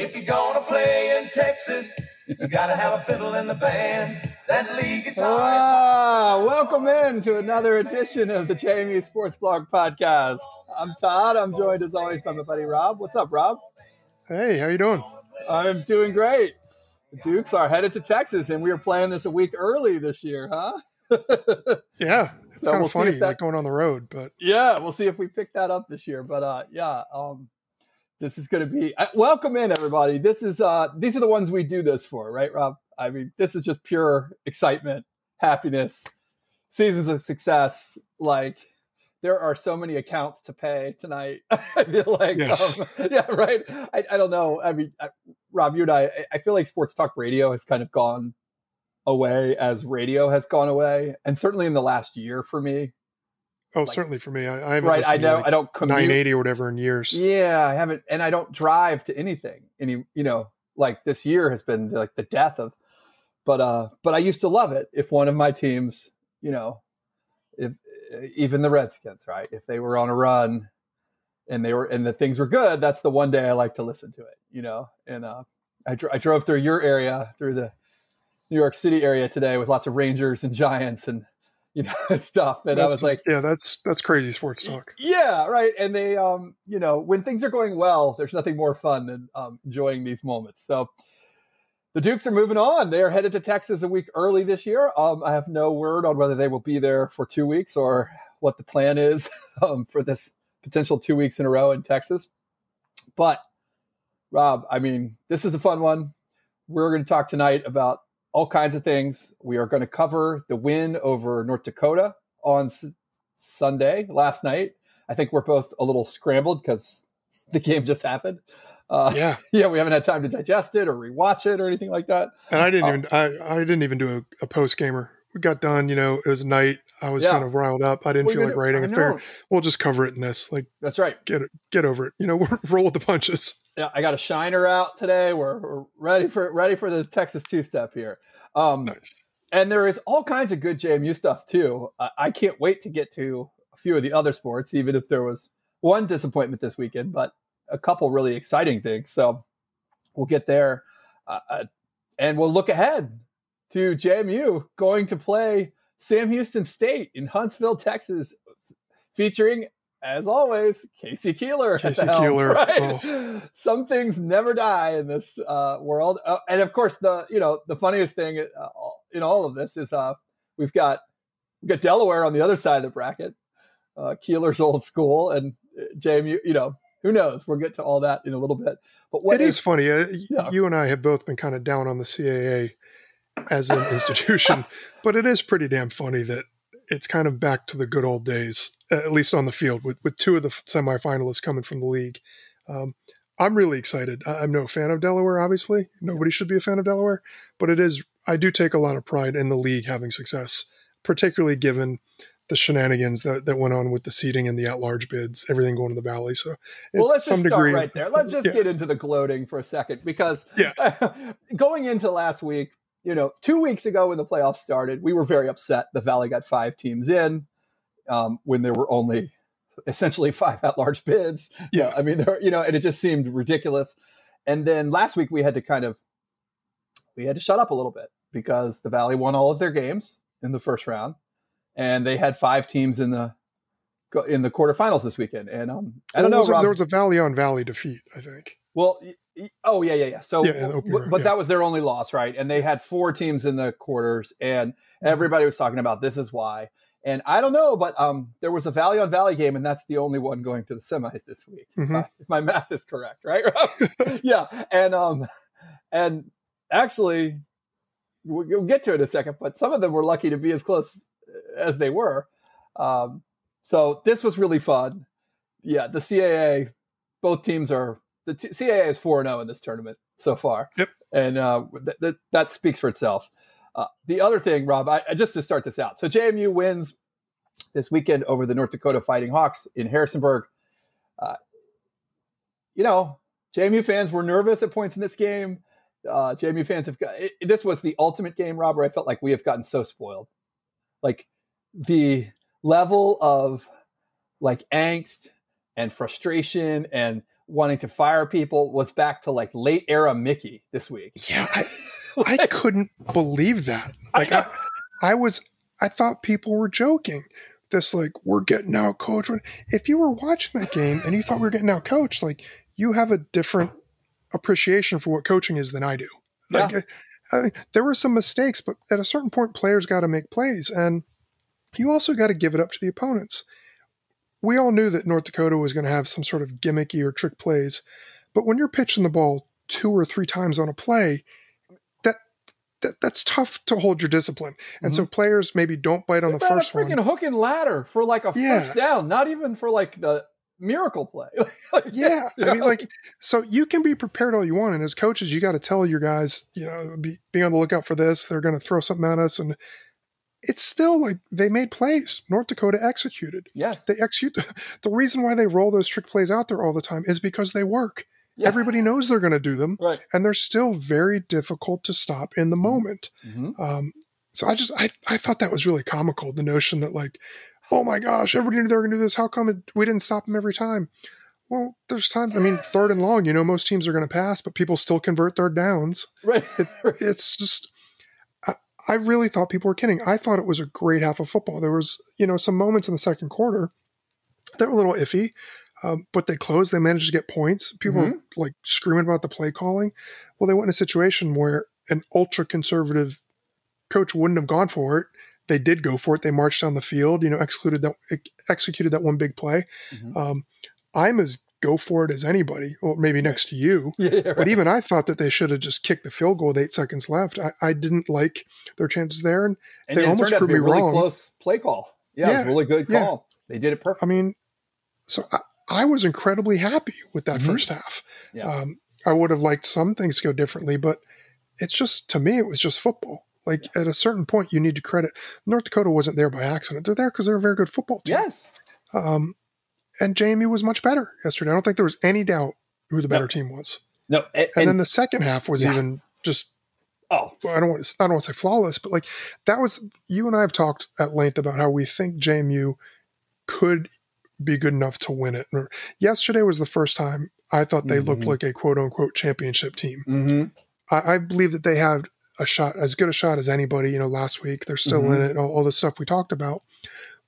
If you're gonna play in Texas, you gotta have a fiddle in the band. That lead guitar. Ah, welcome in to another edition of the JMU Sports Blog Podcast. I'm Todd. I'm joined as always by my buddy Rob. What's up, Rob? Hey, how you doing? I'm doing great. The Dukes are headed to Texas, and we are playing this a week early this year, huh? Yeah, it's So kind we'll of funny, that- like going on the road, but yeah, we'll see if we pick that up this year. But uh, yeah, um, this is going to be uh, welcome in everybody. This is uh, these are the ones we do this for, right, Rob? I mean, this is just pure excitement, happiness, seasons of success. Like there are so many accounts to pay tonight. I feel like, Yes. um, yeah, right. I, I don't know. I mean, I, Rob, you and I, I- I feel like sports talk radio has kind of gone away as radio has gone away, and certainly in the last year for me. Oh, Like- certainly for me, I, I haven't Right, I know. like I don't commute. 980 or whatever in years. Yeah, I haven't, and I don't drive to anything. Any, you know, like this year has been like the death of. But uh, but I used to love it if one of my teams, you know, if even the Redskins, right, if they were on a run, and they were and the things were good, that's the one day I like to listen to it, you know. And uh, I I drove through your area, through the New York City area today with lots of Rangers and Giants and you know stuff, and I was like, yeah, that's that's crazy sports talk. yeah, right. And they, um, you know, when things are going well, there's nothing more fun than um, enjoying these moments. So the Dukes are moving on. They are headed to Texas a week early this year. Um, I have no word on whether they will be there for two weeks or what the plan is um, for this potential two weeks in a row in Texas. But Rob, I mean, this is a fun one. We're going to talk tonight about all kinds of things. We are going to cover the win over North Dakota on S- Sunday last night. I think we're both a little scrambled because the game just happened. Uh, yeah. Yeah, we haven't had time to digest it or rewatch it or anything like that. and I didn't Oh. even I, I didn't even do a, a post gamer. We got done, you know, it was night. I was Yeah. kind of riled up. I didn't Well, feel like writing. I I figured we'll just cover it in this. Like, That's right. get get over it. You know, roll with the punches. I got a shiner out today. We're, we're ready for ready for the Texas two step here. Um, Nice. and there is all kinds of good JMU stuff too. I, I can't wait to get to a few of the other sports, even if there was one disappointment this weekend, but a couple really exciting things. So we'll get there, uh, uh, and we'll look ahead to JMU going to play Sam Houston State in Huntsville, Texas, featuring. As always, K.C. Keeler. K.C. helm, Keeler, right? Some things never die in this uh, world, uh, and of course, the you know the funniest thing uh, in all of this is uh, we've got we've got Delaware on the other side of the bracket, uh, Keeler's old school, and JMU. You know, who knows? We'll get to all that in a little bit. But what it is funny. Uh, Yeah. You and I have both been kind of down on the CAA as an institution, but it is pretty damn funny that it's kind of back to the good old days, at least on the field, with, with two of the semifinalists coming from the league. Um, I'm really excited. I'm no fan of Delaware, obviously. Nobody should be a fan of Delaware, but it is. I do take a lot of pride in the league having success, particularly given the shenanigans that, that went on with the seating and the at-large bids, everything going to the valley. So, well, let's just start degree- right there. Let's just Yeah. get into the gloating for a second because Yeah. going into last week, you know, two weeks ago when the playoffs started, we were very upset. The Valley got five teams in um, when there were only essentially five at-large bids. Yeah. I mean, there, you know, and it just seemed ridiculous. And then last week we had to kind of we had to shut up a little bit because the Valley won all of their games in the first round, and they had five teams in the in the quarterfinals this weekend. And um, I don't Well, know, Rob. there was a valley on valley defeat, I think. Well, oh yeah, yeah, yeah. So, Yeah, in the opener, but, but yeah. that was their only loss, right? And they had four teams in the quarters, and Mm-hmm. everybody was talking about this is why. And I don't know, but um, there was a Valley on Valley game, and that's the only one going to the semis this week, if, Mhm. I- if my math is correct, right? Yeah, and um, and actually, we'll, we'll get to it in a second. But some of them were lucky to be as close as they were. Um, so this was really fun. Yeah, the CAA, both teams are the t- CAA is four zero in this tournament so far. Yep. and uh, th- th- that speaks for itself. Uh, the other thing, Rob, I, I- just to start this out, so JMU wins this weekend over the North Dakota Fighting Hawks in Harrisonburg. Uh, you know, JMU fans were nervous at points in this game. Uh, JMU fans have got it, this was the ultimate game, Rob, where I felt like we have gotten so spoiled. Like the level of like angst and frustration and wanting to fire people was back to like late era Mickey this week. Yeah, I, I couldn't believe that. Like I, I, was, I thought people were joking. This like we're getting out coached. If you were watching that game and you thought we were getting out coached, like you have a different appreciation for what coaching is than I do. Like, yeah. I, there were some mistakes, but at a certain point, players got to make plays, and you also got to give it up to the opponents. We all knew that North Dakota was going to have some sort of gimmicky or trick plays, but when you're pitching the ball two or three times on a play, that, that that's tough to hold your discipline. And mm-hmm. so players maybe don't bite on the first a freaking one. hook and ladder for like a yeah. first down, not even for like the miracle play. yeah, I mean, like, so you can be prepared all you want, and as coaches, you got to tell your guys, you know, be, be on the lookout for this. They're going to throw something at us, and it's still like they made plays. North Dakota executed. Yes, they execute. The reason why they roll those trick plays out there all the time is because they work. Yeah. Everybody knows they're going to do them, right? And they're still very difficult to stop in the mm-hmm. moment. Mm-hmm. Um, so I just I, I thought that was really comical. The notion that like oh my gosh, everybody knew they were going to do this. How come it, we didn't stop them every time? Well, there's times, I mean, third and long, you know, most teams are going to pass, but people still convert third downs. Right. It, it's just, I, really thought people were kidding. I thought it was a great half of football. There was, you know, some moments in the second quarter that were a little iffy, um, but they closed. They managed to get points. People mm-hmm. were like screaming about the play calling. Well, they went in a situation where an ultra conservative coach wouldn't have gone for it they did go for it. They marched down the field, you know, executed that executed that one big play. Mm-hmm. Um, I'm as go for it as anybody, well, maybe next to you. Yeah, right. But even I thought that they should have just kicked the field goal with eight seconds left. I, I didn't like their chances there, and, and they almost proved me really wrong. Close play call. Yeah, yeah, it was a really good call. Yeah. They did it perfect. I mean, so I, I was incredibly happy with that mm-hmm. first half. Yeah. Um, I would have liked some things to go differently, but it's just to me, it was just football. Like at a certain point, you need to credit North Dakota wasn't there by accident. They're there because they're a very good football team. Yes. Um, and JMU was much better yesterday. I don't think there was any doubt who the better no. team was. No. And, and, then the second half was yeah. even just. Oh, I don't want to, I don't want to say flawless, but like that was you and I have talked at length about how we think JMU could be good enough to win it. Yesterday was the first time I thought they mm-hmm. looked like a quote unquote championship team. Mm-hmm. I, I, believe that they had a shot, as good a shot as anybody. You know, last week they're still mm-hmm. in it, all, all the stuff we talked about.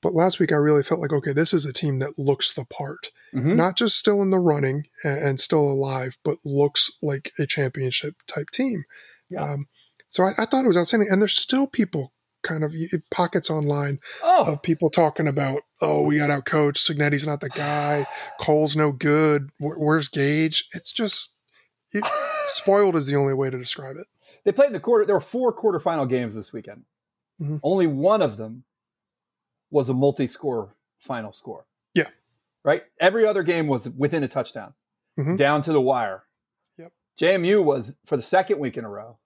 But last week I really felt like, okay, this is a team that looks the part, mm-hmm. not just still in the running and, still alive, but looks like a championship type team. Yeah. Um, so I, I, thought it was outstanding, and there's still people kind of pockets online oh. of people talking about, oh, we got out coached. Cignetti's not the guy. Cole's no good. where's Gage? It's just it, spoiled is the only way to describe it. They played in the quarter. There were four quarterfinal games this weekend. Mm-hmm. Only one of them was a multi-score final score. Yeah. Right. Every other game was within a touchdown, mm-hmm. down to the wire. Yep. JMU was for the second week in a row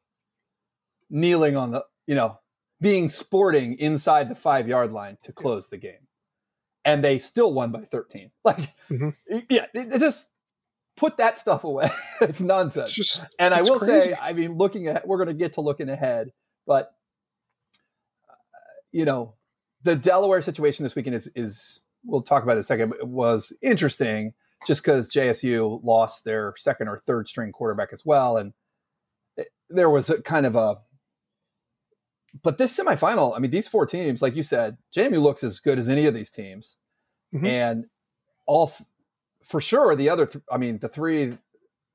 kneeling on the, you know, being sporting inside the five yard line to close the game. And they still won by 13. Like, mm-hmm. yeah, it, it just put that stuff away. it's nonsense. It's just, and I will crazy. say, I mean, looking at, we're going to get to looking ahead, but uh, you know, the Delaware situation this weekend is, is we'll talk about it in a second, but it was interesting just because JSU lost their second or third string quarterback as well. And it, there was a kind of a, but this semifinal, I mean, these four teams, like you said, JMU looks as good as any of these teams. Mm-hmm. And all for sure the other th- i mean the three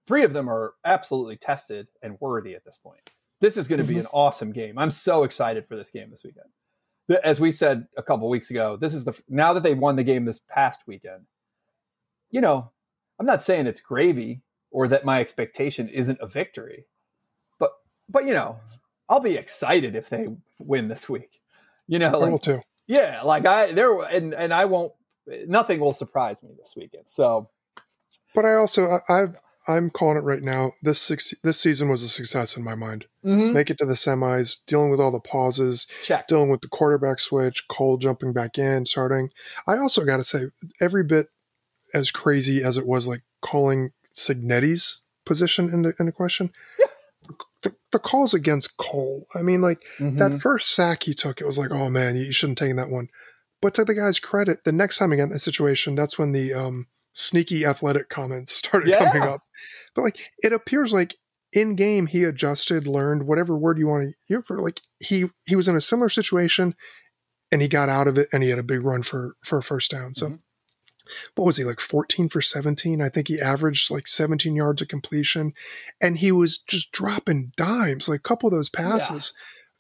three of them are absolutely tested and worthy at this point this is going to mm-hmm. be an awesome game i'm so excited for this game this weekend as we said a couple weeks ago this is the now that they won the game this past weekend you know i'm not saying it's gravy or that my expectation isn't a victory but but you know i'll be excited if they win this week you know like, I will too. yeah like i there and and i won't nothing will surprise me this weekend. So, but I also I, I'm calling it right now. This six, this season was a success in my mind. Mm-hmm. Make it to the semis, dealing with all the pauses, Check. dealing with the quarterback switch, Cole jumping back in, starting. I also got to say, every bit as crazy as it was, like calling Cignetti's position into, into question. Yeah. The, the, calls against Cole. I mean, like mm-hmm. that first sack he took, it was like, oh man, you shouldn't take that one. But to the guy's credit, the next time again that situation, that's when the um, sneaky athletic comments started Yeah. coming up. But like it appears like in game he adjusted, learned whatever word you want to use. for, Like he he was in a similar situation and he got out of it and he had a big run for for a first down. So Mhm. what was he like 14 for 17? I think he averaged like 17 yards of completion and he was just dropping dimes. Like a couple of those passes,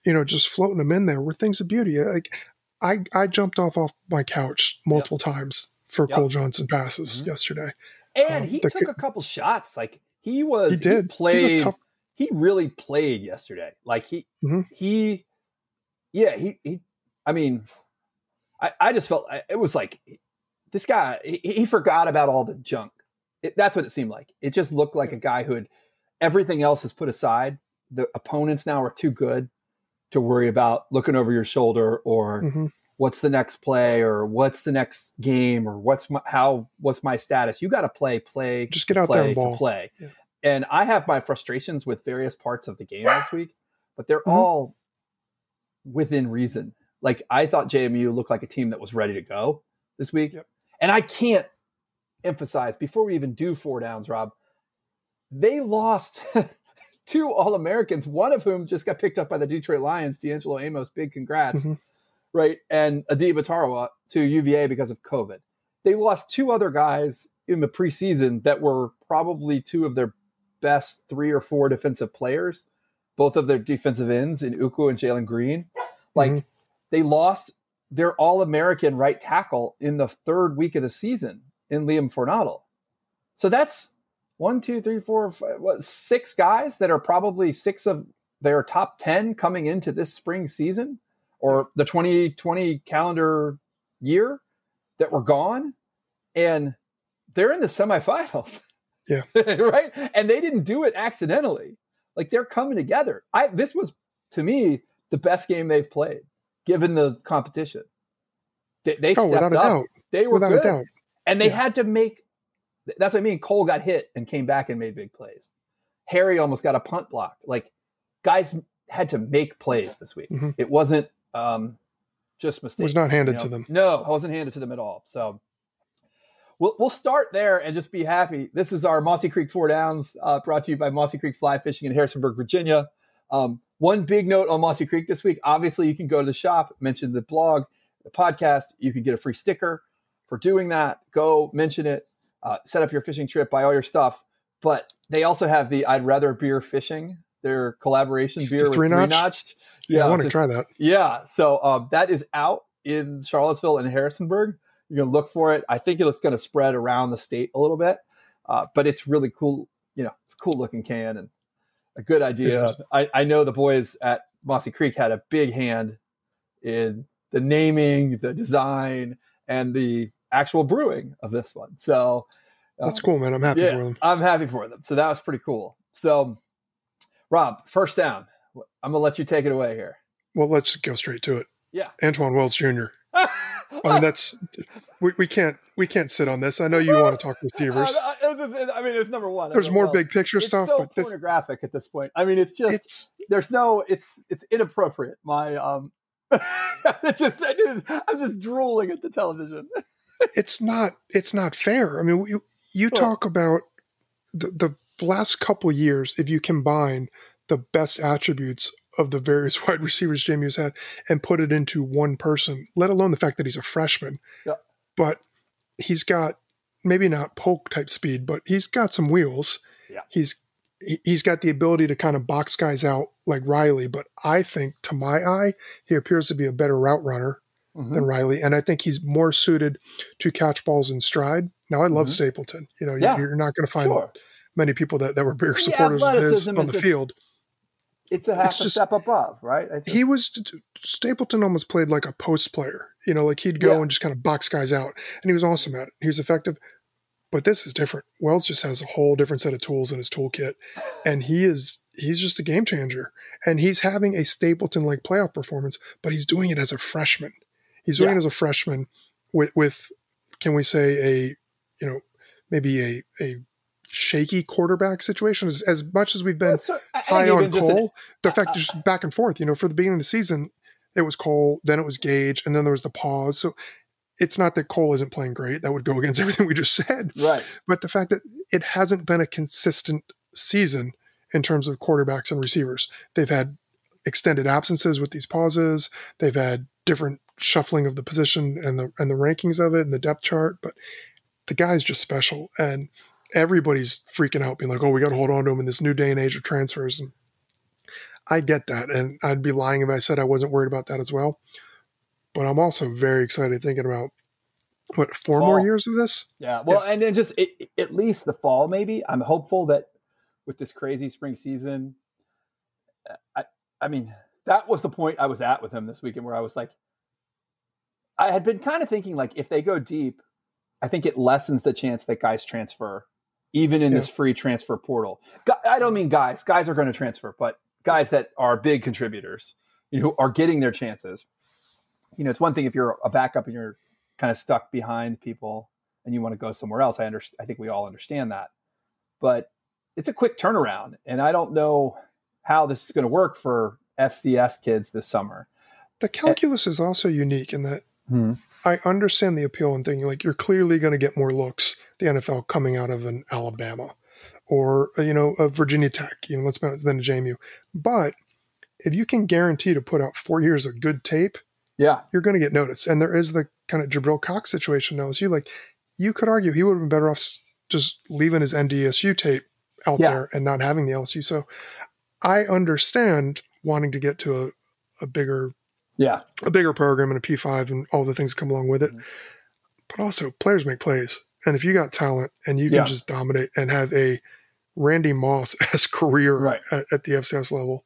you know, just floating them in there were things of beauty. Like I I jumped off off my couch multiple times for Yep. Cole Johnson passes Mhm. yesterday. And Um, he took a couple shots. Like he was He did. He's a played tough- he really played yesterday. Like he Mhm. he yeah, he he I mean I I just felt it was like this guy he, he forgot about all the junk. It, that's what it seemed like. It just looked like a guy who had everything else is put aside. The opponents now are too good to worry about looking over your shoulder or Mhm. What's the next play or what's the next game or what's my how what's my status. You got to play play Just get out play there and to ball. play. Yeah. And I have my frustrations with various parts of the game this week, but they're Mhm. all within reason. Like I thought JMU looked like a team that was ready to go this week. Yep. And I can't emphasize before we even do four downs, Rob, they lost two All Americans, one of whom just got picked up by the Detroit Lions, D'Angelo Amos. Big congrats. Mhm. Right. And Adeeb Atariwa to UVA because of COVID. They lost two other guys in the preseason that were probably two of their best three or four defensive players, both of their defensive ends in Ukwu and Jalen Green. Like Mhm. they lost their All American right tackle in the third week of the season in Liam Fornadel. So that's one, two, three, four, five, what, six guys that are probably six of their top 10 coming into this spring season or the 2020 calendar year that were gone. And they're in the semifinals. Yeah. right. And they didn't do it accidentally. Like they're coming together. I, this was to me the best game they've played given the competition. They, they Oh, stepped without a up. doubt. They were Without good. a doubt. And they Yeah. had to make that's what I mean. Cole got hit and came back and made big plays. Harry almost got a punt block. Like guys had to make plays this week. Mhm. It wasn't um, just mistakes. Was not handed you to them. No, it wasn't handed to them at all. So we'll we'll start there and just be happy. This is our Mossy Creek Four Downs, uh, brought to you by Mossy Creek Fly Fishing in Harrisonburg, Virginia. Um, one big note on Mossy Creek this week. Obviously, you can go to the shop, mention the blog, the podcast. You can get a free sticker for doing that. Go mention it, uh, set up your fishing trip, buy all your stuff. But they also have the I'd rather beer fishing, their collaboration beer with Three three Notch'd. Yeah, I want to try that. yeah, so um, that is out in Charlottesville and Harrisonburg. You're gonna look for it. I think it's going to spread around the state a little bit, uh, but it's really cool. You know, it's a cool looking can and a good idea. I, I know the boys at Mossy Creek had a big hand in the naming, the design, and the actual brewing of this one. So That's um, cool, man. I'm happy yeah, for them. I'm happy for them. So that was pretty cool. So, Rob, first down. I'm gonna let you take it away here. Well, let's go straight to it. Yeah. Antwane Wells Jr. I mean, that's we, we can't we can't sit on this. I know you want to talk receivers. I, I- I mean, it's number one. There's don't more know. big picture It's stuff, so but this pornographic at this point. I mean, it's just it's there's no. It's it's inappropriate. My um, it just I I'm just drooling at the television. it's not it's not fair. I mean, you you talk about the the last couple years. If you combine the best attributes of the various wide receivers JMU's had and put it into one person, let alone the fact that he's a freshman, Yeah. but he's got maybe not Polk type speed, but he's got some wheels. Yeah. He's he- he's got the ability to kind of box guys out like Riley, but I think to my eye, he appears to be a better route runner Mm-hmm. than Riley, and I think he's more suited to catch balls in stride. Now, I love Mhm. Stapleton. You know, Yeah. you're not going to find Sure, many people that, that were bigger supporters of his on the a- field. it's a half It's a just- step above, right? Just- He was Stapleton almost played like a post player. You know, like he'd go Yeah. and just kind of box guys out, and he was awesome at it. He was effective. But this is different. Wells just has a whole different set of tools in his toolkit, and he is he's just a game changer. And he's having a Stapleton like playoff performance, but he's doing it as a freshman. He's doing Yeah. it as a freshman with with can we say a you know maybe a a shaky quarterback situation as, as much as we've been So, I- I think high on even just an- Cole. the fact uh, just back and forth, you know, for the beginning of the season, it was Cole, then it was Gage, and then there was the pause. So it's not that Cole isn't playing great. That would go against everything we just said. Right. But the fact that it hasn't been a consistent season in terms of quarterbacks and receivers. They've had extended absences with these pauses. They've had different shuffling of the position and the and the rankings of it and the depth chart. But the guy's just special, and everybody's freaking out, being like, "Oh, we got to hold on to him in this new day and age of transfers." And I get that, and I'd be lying if I said I wasn't worried about that as well. But I'm also very excited thinking about what four Fall. more years of this. Yeah. Well, and then just it, at least the fall, maybe. I'm hopeful that with this crazy spring season, uh, I, I mean, that was the point I was at with him this weekend where I was like, I had been kind of thinking like, if they go deep, I think it lessens the chance that guys transfer, even in Yeah. this free transfer portal. I don't mean guys, guys are going to transfer, but guys that are big contributors, you know, who are getting their chances. You know, it's one thing if you're a backup and you're kind of stuck behind people and you want to go somewhere else. I understand. I think we all understand that, but it's a quick turnaround, and I don't know how this is going to work for FCS kids this summer. The calculus is also unique in that hmm. I understand the appeal and thinking like you're clearly going to get more looks the NFL coming out of an Alabama or uh, you know a Virginia Tech, you know, let's be honest, than a JMU. But if you can guarantee to put out four years of good tape, Yeah, you're going to get noticed. And there is the kind of Jabril Cox situation now. You like you could argue he would have been better off just leaving his NDSU tape out Yeah. there and not having the LSU. So I understand wanting to get to a, a bigger yeah, a bigger program and a P5 and all the things that come along with it. Mhm. But also, players make plays. And if you got talent and you can Yeah. just dominate and have a Randy Moss as career Right. at, at the FCS level,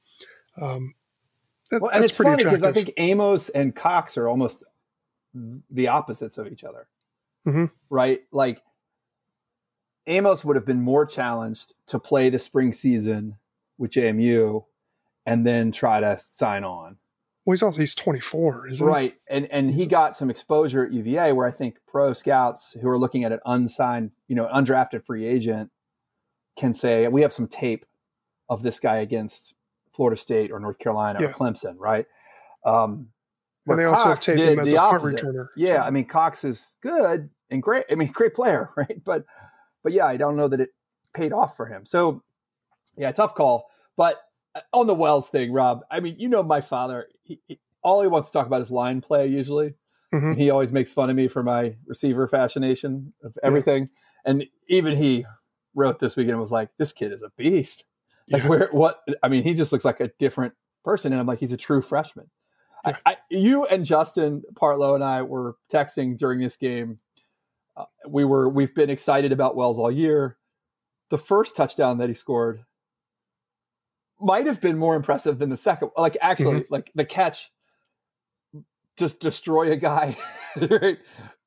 um, that, well, and that's it's pretty funny because I think Amos and Cox are almost the opposites of each other, Mhm. right? Like Amos would have been more challenged to play the spring season with JMU and then try to sign on. Well, he's also he's 24, isn't right and and he got some exposure at uva where i think pro scouts who are looking at an unsigned you know undrafted free agent can say we have some tape of this guy against florida state or north carolina Yeah. or clemson right um he? And they also have Cox him as the a punt returner. yeah i mean cox is good and great i mean great player right but but yeah i don't know that it paid off for him so yeah tough call but on the wells thing rob i mean you know my father he, he- all he wants to talk about is line play usually. Mhm. and he always makes fun of me for my receiver fascination of everything. And even he wrote this weekend and was like this kid is a beast. Like Yeah. where what i mean he just looks like a different person. And i'm like he's a true freshman. Yeah. I, I, you and justin partlow and i were texting during this game. Uh, we were we've been excited about wells all year. The first touchdown that he scored might have been more impressive than the second like actually like the catch just destroy a guy right?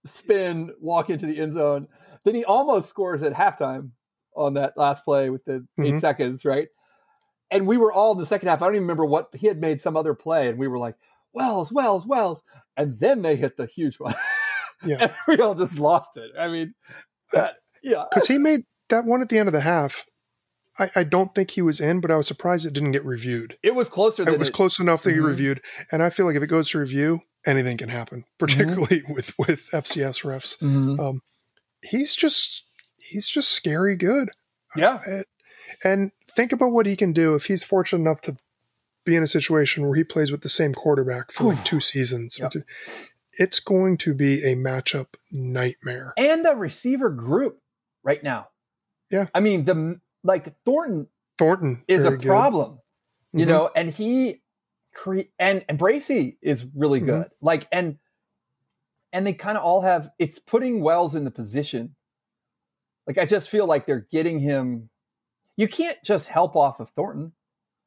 spin walk into the end zone then he almost scores at halftime on that last play with the eight Mhm. seconds right and we were all in the second half i don't even remember what he had made some other play and we were like wells wells wells and then they hit the huge one Yeah. and we all just lost it i mean that, yeah Because he made that one at the end of the half. I, I don't think he was in, but I was surprised it didn't get reviewed. it was closer than It was it- close enough that he Mhm. reviewed. And I feel like if it goes to review, anything can happen, particularly with, with FCS refs. Mhm. he's just he's just scary good. yeah And think about what he can do if he's fortunate enough to be in a situation where he plays with the same quarterback for like two seasons. Yep. It's going to be a matchup nightmare. and the receiver group right now Yeah. i mean the like thornton Thornton is a good. problem you Mhm. know and he cre- and and Bracey is really Mhm. good like and and they kind of all have it's putting wells in the position like i just feel like they're getting him you can't just help off of thornton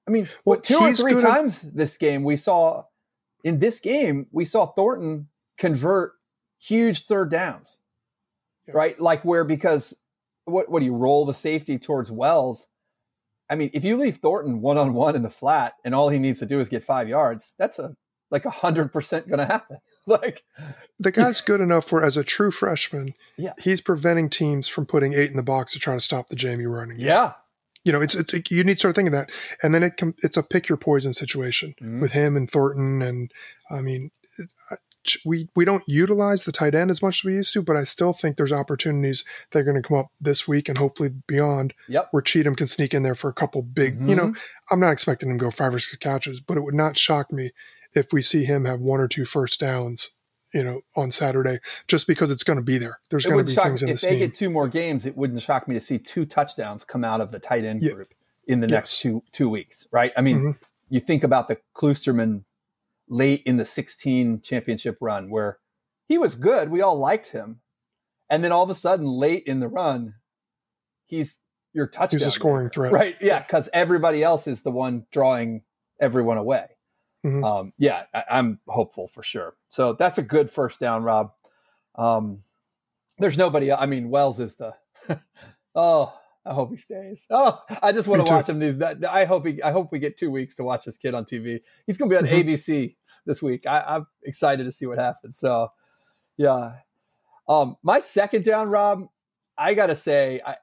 i mean Well, what two or three good at- times this game we saw in this game we saw thornton convert huge third downs Yeah. right like where because what what do you roll the safety towards wells I mean, if you leave Thornton one on one in the flat and all he needs to do is get five yards, that's a like a hundred percent going to happen. like, The guy's good enough where, as a true freshman, Yeah. he's preventing teams from putting eight in the box to try to stop the JMU running. game. yeah, you know, it's, it's you need to start thinking that, and then it com- it's a pick your poison situation Mhm. with him and Thornton, and I mean, it- we we don't utilize the tight end as much as we used to, but I still think there's opportunities that are going to come up this week and hopefully beyond. Yep. Where Cheatham can sneak in there for a couple big. You know, I'm not expecting him to go five or six catches, but it would not shock me if we see him have one or two first downs. You know, on Saturday, just because it's going to be there. There's It going to be shock things in if the If they get two more games. It wouldn't shock me to see two touchdowns come out of the tight end Yeah. group in the next two two weeks, right? I mean, Mhm. you think about the Kloosterman late in the 16 championship run where he was good. We all liked him. And then all of a sudden, late in the run, he's your touchdown. He's a scoring maker, threat. Right. Yeah. Because everybody else is the one drawing everyone away. Mhm. Um, yeah, I, I'm hopeful for sure. So that's a good first down, Rob. Um, there's nobody. I mean, Wells is the. oh, I hope he stays. Oh, I just want Me to too. watch him. These. That, I hope he. I hope we get two weeks to watch this kid on TV. He's going to be on Mhm. ABC this week. I, I'm excited to see what happens. So, yeah. Um, my second down, Rob. I gotta say, I,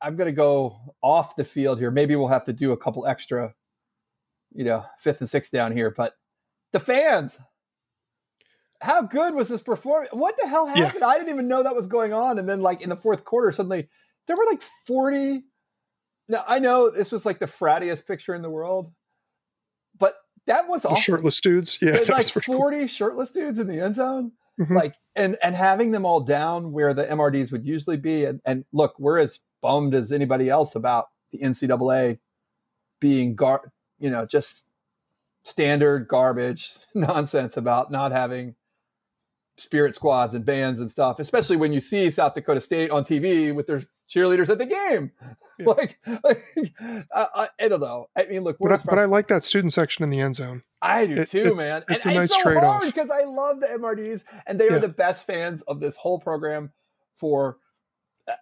I'm gonna go off the field here. Maybe we'll have to do a couple extra, you know, fifth and sixth down here. But the fans, how good was this performance? What the hell Yeah. happened? I didn't even know that was going on. And then, like in the fourth quarter, suddenly there were like 40. Now I know this was like the frattiest picture in the world, that was The awesome. shirtless dudes. Yeah. There's like was pretty cool. 40 shirtless dudes in the end zone Mhm. like and and having them all down where the mrds would usually be and, and look we're as bummed as anybody else about the ncaa being gar you know just standard garbage nonsense about not having spirit squads and bands and stuff especially when you see south dakota state on tv with their cheerleaders at the game Yeah. like, like I, I, I don't know i mean look But I, but I like that student section in the end zone. I do too, man. it's and a nice so trade-off. hard because I love the MRDs, and they are the best fans of this whole program for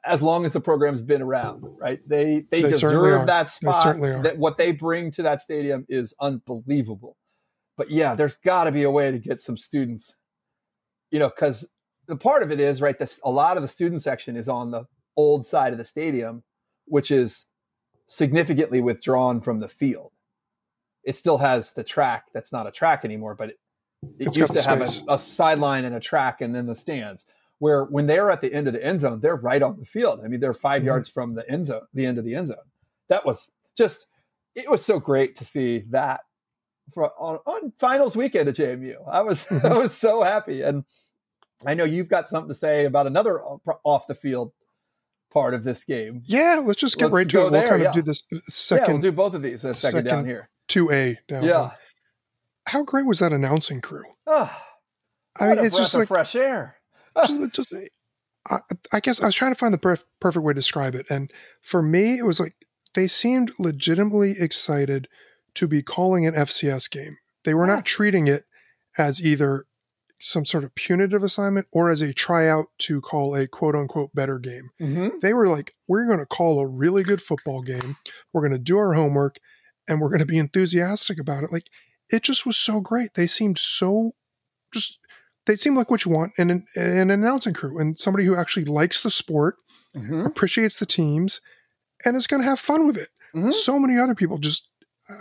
as long as the program's been around. Right? They they, They deserve that They spot. certainly are. That what they bring to that stadium is unbelievable. But yeah, there's got to be a way to get some students. You know, because the part of it is right. This a lot of the student section is on the old side of the stadium, which is significantly withdrawn from the field. It still has the track that's not a track anymore, but it, it used to have a, a sideline and a track and then the stands. Where when they're at the end of the end zone, they're right on the field. I mean, they're 5 Mhm. yards from the end zone, the end of the end zone. That was just, it was so great to see that for, on, on finals weekend at JMU. I was, I Mhm. was so happy. And I know you've got something to say about another off the field part of this game. Yeah, let's just get Let's right to it. We'll there, kind of yeah. do this yeah, we'll do both of these a second, down here. two A down. Yeah. How great was that announcing crew? Ah, I mean, it's just of like fresh air. just, just- I, I guess I was trying to find the perf- perfect way to describe it, and for me, it was like they seemed legitimately excited to be calling an FCS game. They were not treating it as either some sort of punitive assignment or as a tryout to call a quote unquote better game. Mm-hmm. They were like, we're going to call a really good football game. We're going to do our homework and we're going to be enthusiastic about it. Like, it just was so great. They seemed so just, they seemed like what you want in an, in an announcing crew and somebody who actually likes the sport, Mm-hmm. appreciates the teams, and is going to have fun with it. Mhm. So many other people just,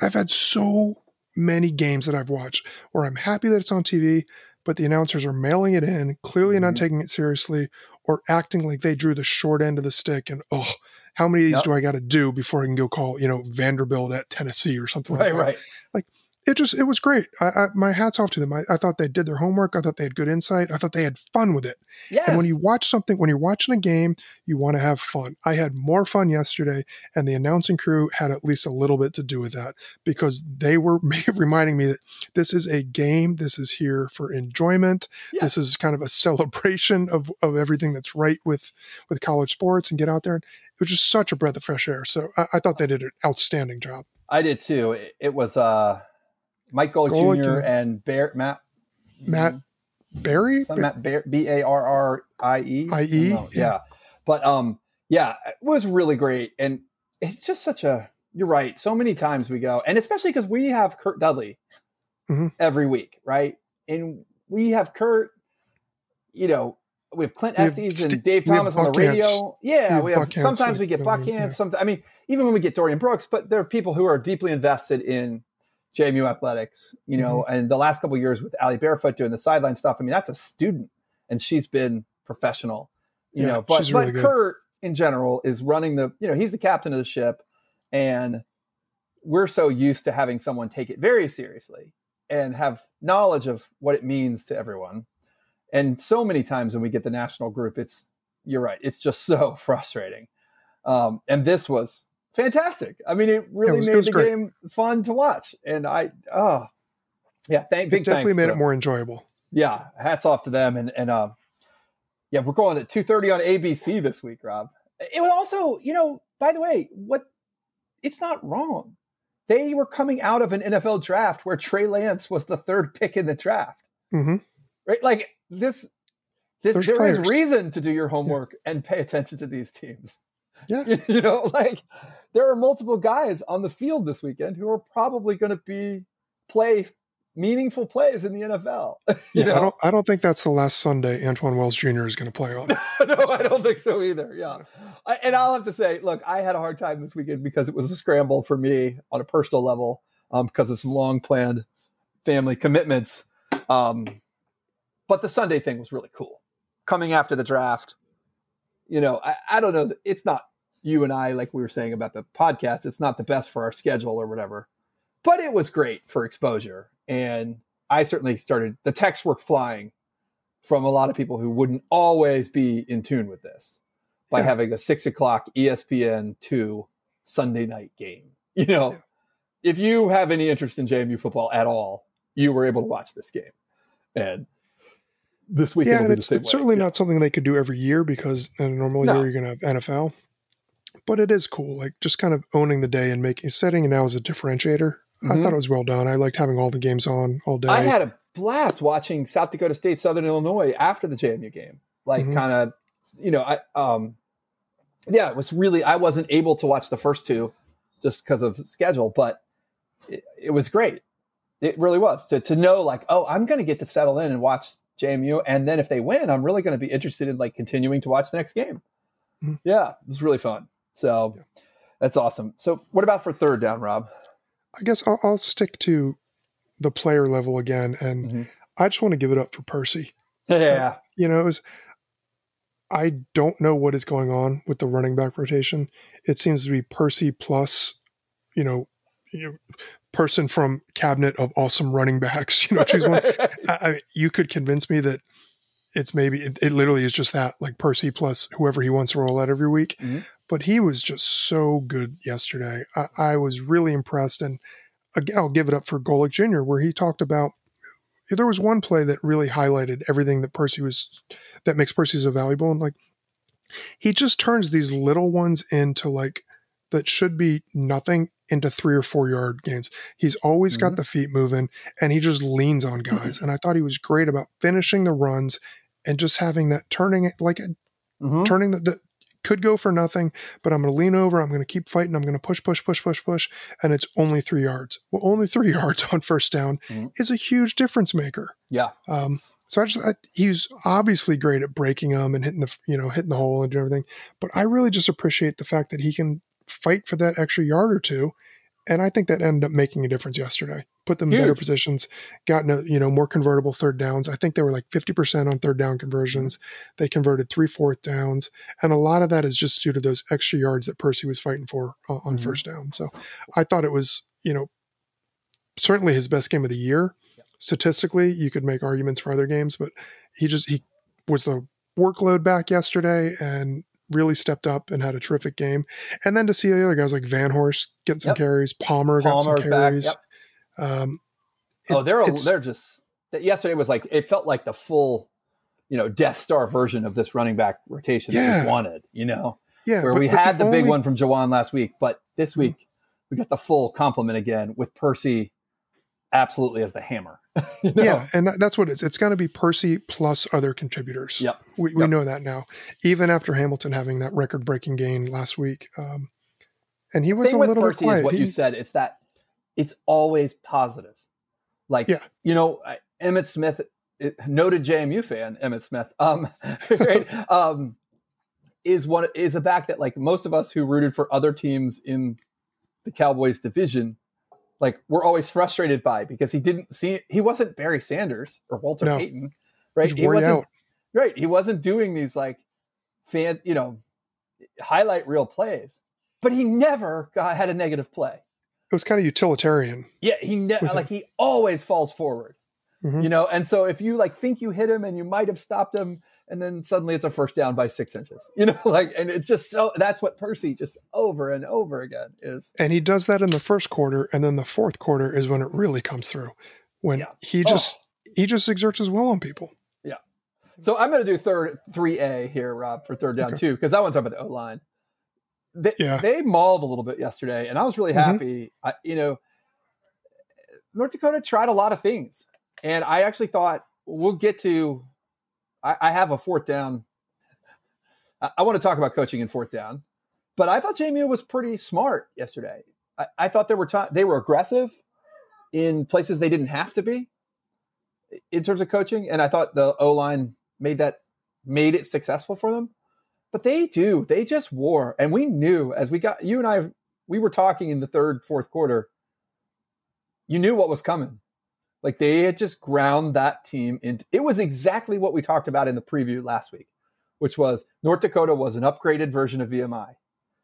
I've had so many games that I've watched where I'm happy that it's on TV, but the announcers are mailing it in, clearly not Mhm. taking it seriously, or acting like they drew the short end of the stick. And oh, how many of these Yep. do I got to do before I can go call, you know, Vanderbilt at Tennessee or something Right, like that? right. It just, it was great. I, I, my hats off to them. I, I thought they did their homework. I thought they had good insight. I thought they had fun with it. Yes. And when you watch something, when you're watching a game, you want to have fun. I had more fun yesterday, and the announcing crew had at least a little bit to do with that because they were reminding me that this is a game. This is here for enjoyment. Yes. This is kind of a celebration of, of everything that's right with with college sports and get out there. And it was just such a breath of fresh air. So I, I thought they did an outstanding job. I did too. It, it was uh, Mike Golic, Golic Jr. and- Bear, Matt. Matt Barrie, Some Matt Bear, B A R R I E. I know. yeah. Yeah. But um, yeah, it was really great, and it's just such a. You're right. So many times we go, and especially because we have Curt Dudley Mhm. every week, right? And we have Curt. You know, we have Clint We have Estes St- and Dave Thomas on the radio. Ants. Yeah, have we have. Buckhantz sometimes we get fill Buck in, yeah. Sometimes I mean, even when we get Dorian Brooks, but there are people who are deeply invested in JMU athletics, you know, and the last couple of years with Ali Barefoot doing the sideline stuff. I mean, that's a student, and she's been professional, you Yeah, know. But really but good. Curt in general is running the, you know, he's the captain of the ship, and we're so used to having someone take it very seriously and have knowledge of what it means to everyone. And so many times when we get the national group, it's you're right, it's just so frustrating. Um, and this was fantastic. I mean, it really was- it made was the great. game fun to watch. And I, oh, yeah, thank It big definitely made it more enjoyable. yeah, hats off to them. And and um, yeah, we're going at two thirty on ABC this week, Rob. It was also, you know, by the way, what it's not wrong. They were coming out of an NFL draft where Trey Lance was the third pick in the draft, hmm right? Like this, this There's there is players. reason to do your homework and pay attention to these teams. Yeah. You, know, like there are multiple guys on the field this weekend who are probably going to be play meaningful plays in the NFL. Yeah, know? I don't. I don't think that's the last Sunday Antwane Wells Jr. is going to play on. no, I don't think so either. Yeah. I, and I'll have to say, look, I had a hard time this weekend because it was a scramble for me on a personal level um, because of some long planned family commitments. Um, but the Sunday thing was really cool. Coming after the draft, you know, I, I don't know. It's not you and I, like we were saying about the podcast, it's not the best for our schedule or whatever, but it was great for exposure. And I certainly started, the texts were flying from a lot of people who wouldn't always be in tune with this by Yeah. having a six o'clock ESPN two Sunday night game. You know, Yeah. if you have any interest in JMU football at all, you were able to watch this game. And this weekend, yeah, and it's, it's certainly Yeah. not something they could do every year because in a normal No. year you're going to have NFL. But it is cool, like just kind of owning the day and making setting it now as a differentiator. I Mhm. thought it was well done. I liked having all the games on all day. I had a blast watching South Dakota State, Southern Illinois after the JMU game. Like Mhm. kind of, you know, I um, yeah, it was really. I wasn't able to watch the first two just because of schedule, but it, it was great. It really was to to know like, oh, I'm going to get to settle in and watch JMU, and then if they win, I'm really going to be interested in like continuing to watch the next game. Mhm. Yeah, it was really fun. So that's awesome. So what about for third down, Rob? I guess I'll, I'll stick to the player level again, and Mhm. I just want to give it up for Percy. Yeah, You know, it was. I don't know what is going on with the running back rotation. It seems to be Percy plus, you know, you person from cabinet of awesome running backs. You know, choose one. I, I, you could convince me that it's maybe it, it literally is just that, like Percy plus whoever he wants to roll out every week. Mhm. But he was just so good yesterday. I, I was really impressed, and again, I'll give it up for Golic Jr., where he talked about there was one play that really highlighted everything that Percy was that makes Percy so valuable, and like he just turns these little ones into like that should be nothing into three or four yard gains. He's always got Mhm. the feet moving and he just leans on guys. and I thought he was great about finishing the runs and just having that turning it like Mhm. turning the, the could go for nothing, but I'm going to lean over. I'm going to keep fighting. I'm going to push, push, push, push, push. And it's only three yards. Well, only three yards on first down Mhm. is a huge difference maker. yeah. Um, so I just I, he's obviously great at breaking them and hitting the you know hitting the hole and doing everything. But I really just appreciate the fact that he can fight for that extra yard or two, and I think that ended up making a difference yesterday. Put them in better positions, gotten a, you know more convertible third downs. I think they were like fifty percent on third down conversions. They converted three fourth downs, and a lot of that is just due to those extra yards that Percy was fighting for uh, on Mhm. first down. So I thought it was you know certainly his best game of the year statistically you could make arguments for other games but he just he was the workload back yesterday and really stepped up and had a terrific game and then to see the other guys like Vanhorse getting some Yep. carries palmer got some back. carries Yep. um oh, they're a, they're just that yesterday was like it felt like the full, you know, Death Star version of this running back rotation that we wanted. You know, yeah where but- we but had the, big only- one from Jawon last week, but this week we got the full complement again with Percy, absolutely as the hammer. you know? yeah and that, that's what it is it's going to be percy plus other contributors Yep. we, we Yep. know that now even after hamilton having that record breaking gain last week um and he was thing a little bit Percy quiet is what He- you said. It's that it's always positive. Like, Yeah. you know, Emmitt Smith, it- noted JMU fan, Emmitt Smith, um, right, um, is one is a back that like most of us who rooted for other teams in the Cowboys division, like we're always frustrated by because he didn't see he wasn't Barry Sanders or Walter No. Payton, right? He wasn't out. right. He wasn't doing these like fan, you know, highlight reel plays, but he never got had a negative play. It was kind of utilitarian. Yeah, he ne- like he always falls forward, Mhm. you know. And so if you like think you hit him and you might have stopped him, and then suddenly it's a first down by six inches, you know, like and it's just so that's what Percy just over and over again is. And he does that in the first quarter, and then the fourth quarter is when it really comes through. When Yeah. he just he just exerts his will on people. Yeah so I'm going to do third three A here, Rob, for third down Okay. too, because I want to talk about the O line. They, Yeah. they mauled a little bit yesterday, and I was really Mhm. happy. I, you know, North Dakota tried a lot of things, and I actually thought we'll get to. I, I have a fourth down. I, I want to talk about coaching in fourth down, but I thought JMU was pretty smart yesterday. I, I thought there were ti they were aggressive in places they didn't have to be in terms of coaching, and I thought the O line made that made it successful for them. But they do. They just wore, and we knew as we got you and I. We were talking in the third, fourth quarter. You knew what was coming. Like they had just ground that team into. It was exactly what we talked about in the preview last week, which was North Dakota was an upgraded version of VMI.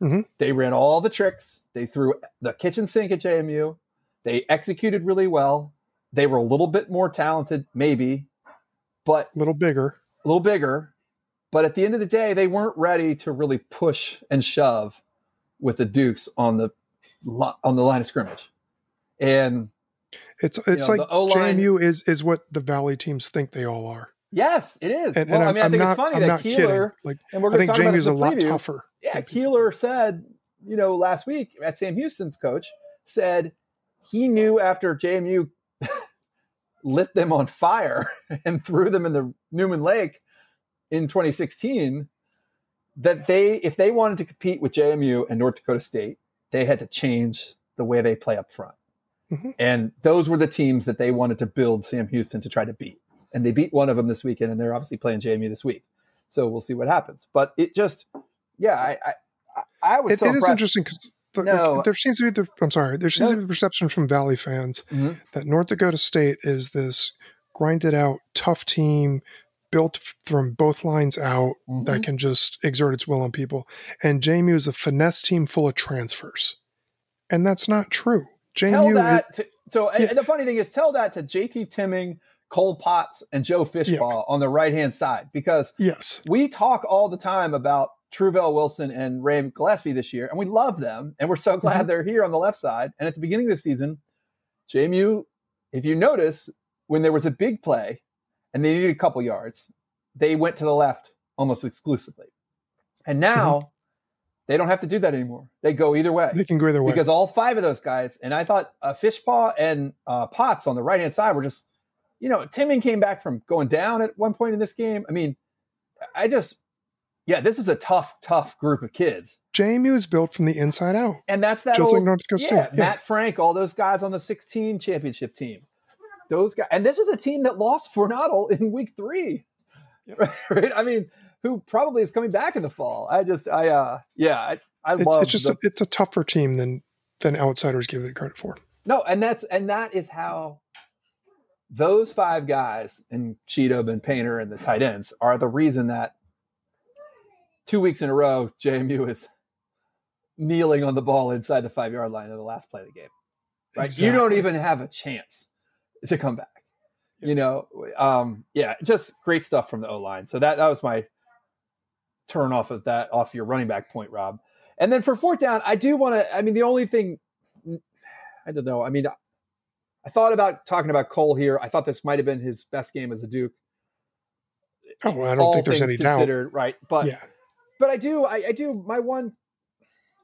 Mhm. They ran all the tricks. They threw the kitchen sink at JMU. They executed really well. They were a little bit more talented, maybe, but A little bigger. a little bigger. But at the end of the day, they weren't ready to really push and shove with the Dukes on the on the line of scrimmage. And It's it's know, like JMU is is what the Valley teams think they all are. yes, it is. And, well, and I I'm, mean, I I'm think not, it's funny I'm that Keeler, kidding. Like and we're I think JMU's a lot preview. tougher. Yeah, Keeler said, you know, last week at Sam Houston's coach said he knew after JMU lit them on fire and threw them in the Newman Lake in 2016 that they if they wanted to compete with JMU and North Dakota State, they had to change the way they play up front. Mhm. And those were the teams that they wanted to build Sam Houston to try to beat. And they beat one of them this weekend, and they're obviously playing JMU this week. So we'll see what happens. But it just, yeah, I, I, I- was It, so it is interesting because the, No. there seems to be the I'm sorry there seems No. to be the perception from Valley fans Mhm. that North Dakota State is this grinded out tough team built from both lines out Mm-hmm. that can just exert its will on people, and JMU is a finesse team full of transfers, and that's not true. Tell JMU is, that to, so, and- Yeah. and the funny thing is, tell that to JT Timming, Cole Potts, and Joe Fishbaugh on the right hand side because yes, we talk all the time about Truvell Wilson and Ray Gillespie this year, and we love them, and we're so glad Mhm. they're here on the left side. And at the beginning of the season, JMU, if you notice, when there was a big play and they needed a couple yards, they went to the left almost exclusively. And now they don't have to do that anymore. They go either way they can go either way. because all five of those guys, and I thought uh, Fishbaugh and uh, Potts on the right hand side were just, you know, Timming came back from going down at one point in this game. I mean, I just, yeah, this is a tough, tough group of kids, JMU is built from the inside out, and that's that just old, like North Dakota yeah, State. Yeah. Matt Frank, all those guys on the 16 championship team, those guys, and this is a team that lost Fornadel in week three, Yeah. right? I mean, who probably is coming back in the fall. I just, I, uh, yeah, I, I It- love it's just the, a, it's a tougher team than than outsiders give it credit for. No, and that's and that is how those five guys and Cheatham and Painter and the tight ends are the reason that two weeks in a row JMU is kneeling on the ball inside the five yard line in the last play of the game. Right, you don't even have a chance to come back. Yeah. You know, um, yeah, just great stuff from the O line. So that that was my turn off of that off your running back point, Rob. And then for fourth down, I do want to. I mean, the only thing I don't know. I mean, I thought about talking about Cole here. I thought this might have been his best game as a Duke. Oh, I don't all think there's any doubt. considered, Right, but yeah, but I do. I, I do. My one.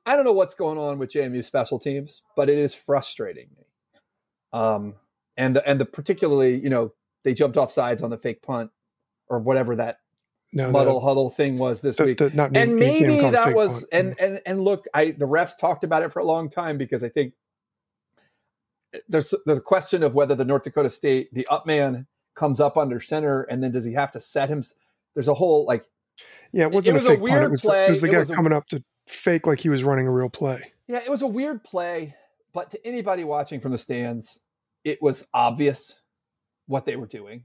I don't know what's going on with JMU special teams, but it is frustrating me. Um, and the and the particularly, you know, they jumped off sides on the fake punt or whatever that no, muddle huddle thing was this the, week. the, the, not and maybe it that was punt. and and and look, I the refs talked about it for a long time because I think eh, there's there's a question of whether the North Dakota State the up man comes up under center and then does he have to set him? There's a whole like yeah, it wasn't was a a fake punt. weird It was, play. the, it was the It guy was a- coming up to fake like he was running a real play. yeah, it was a weird play, but to anybody watching from the stands, it was obvious what they were doing.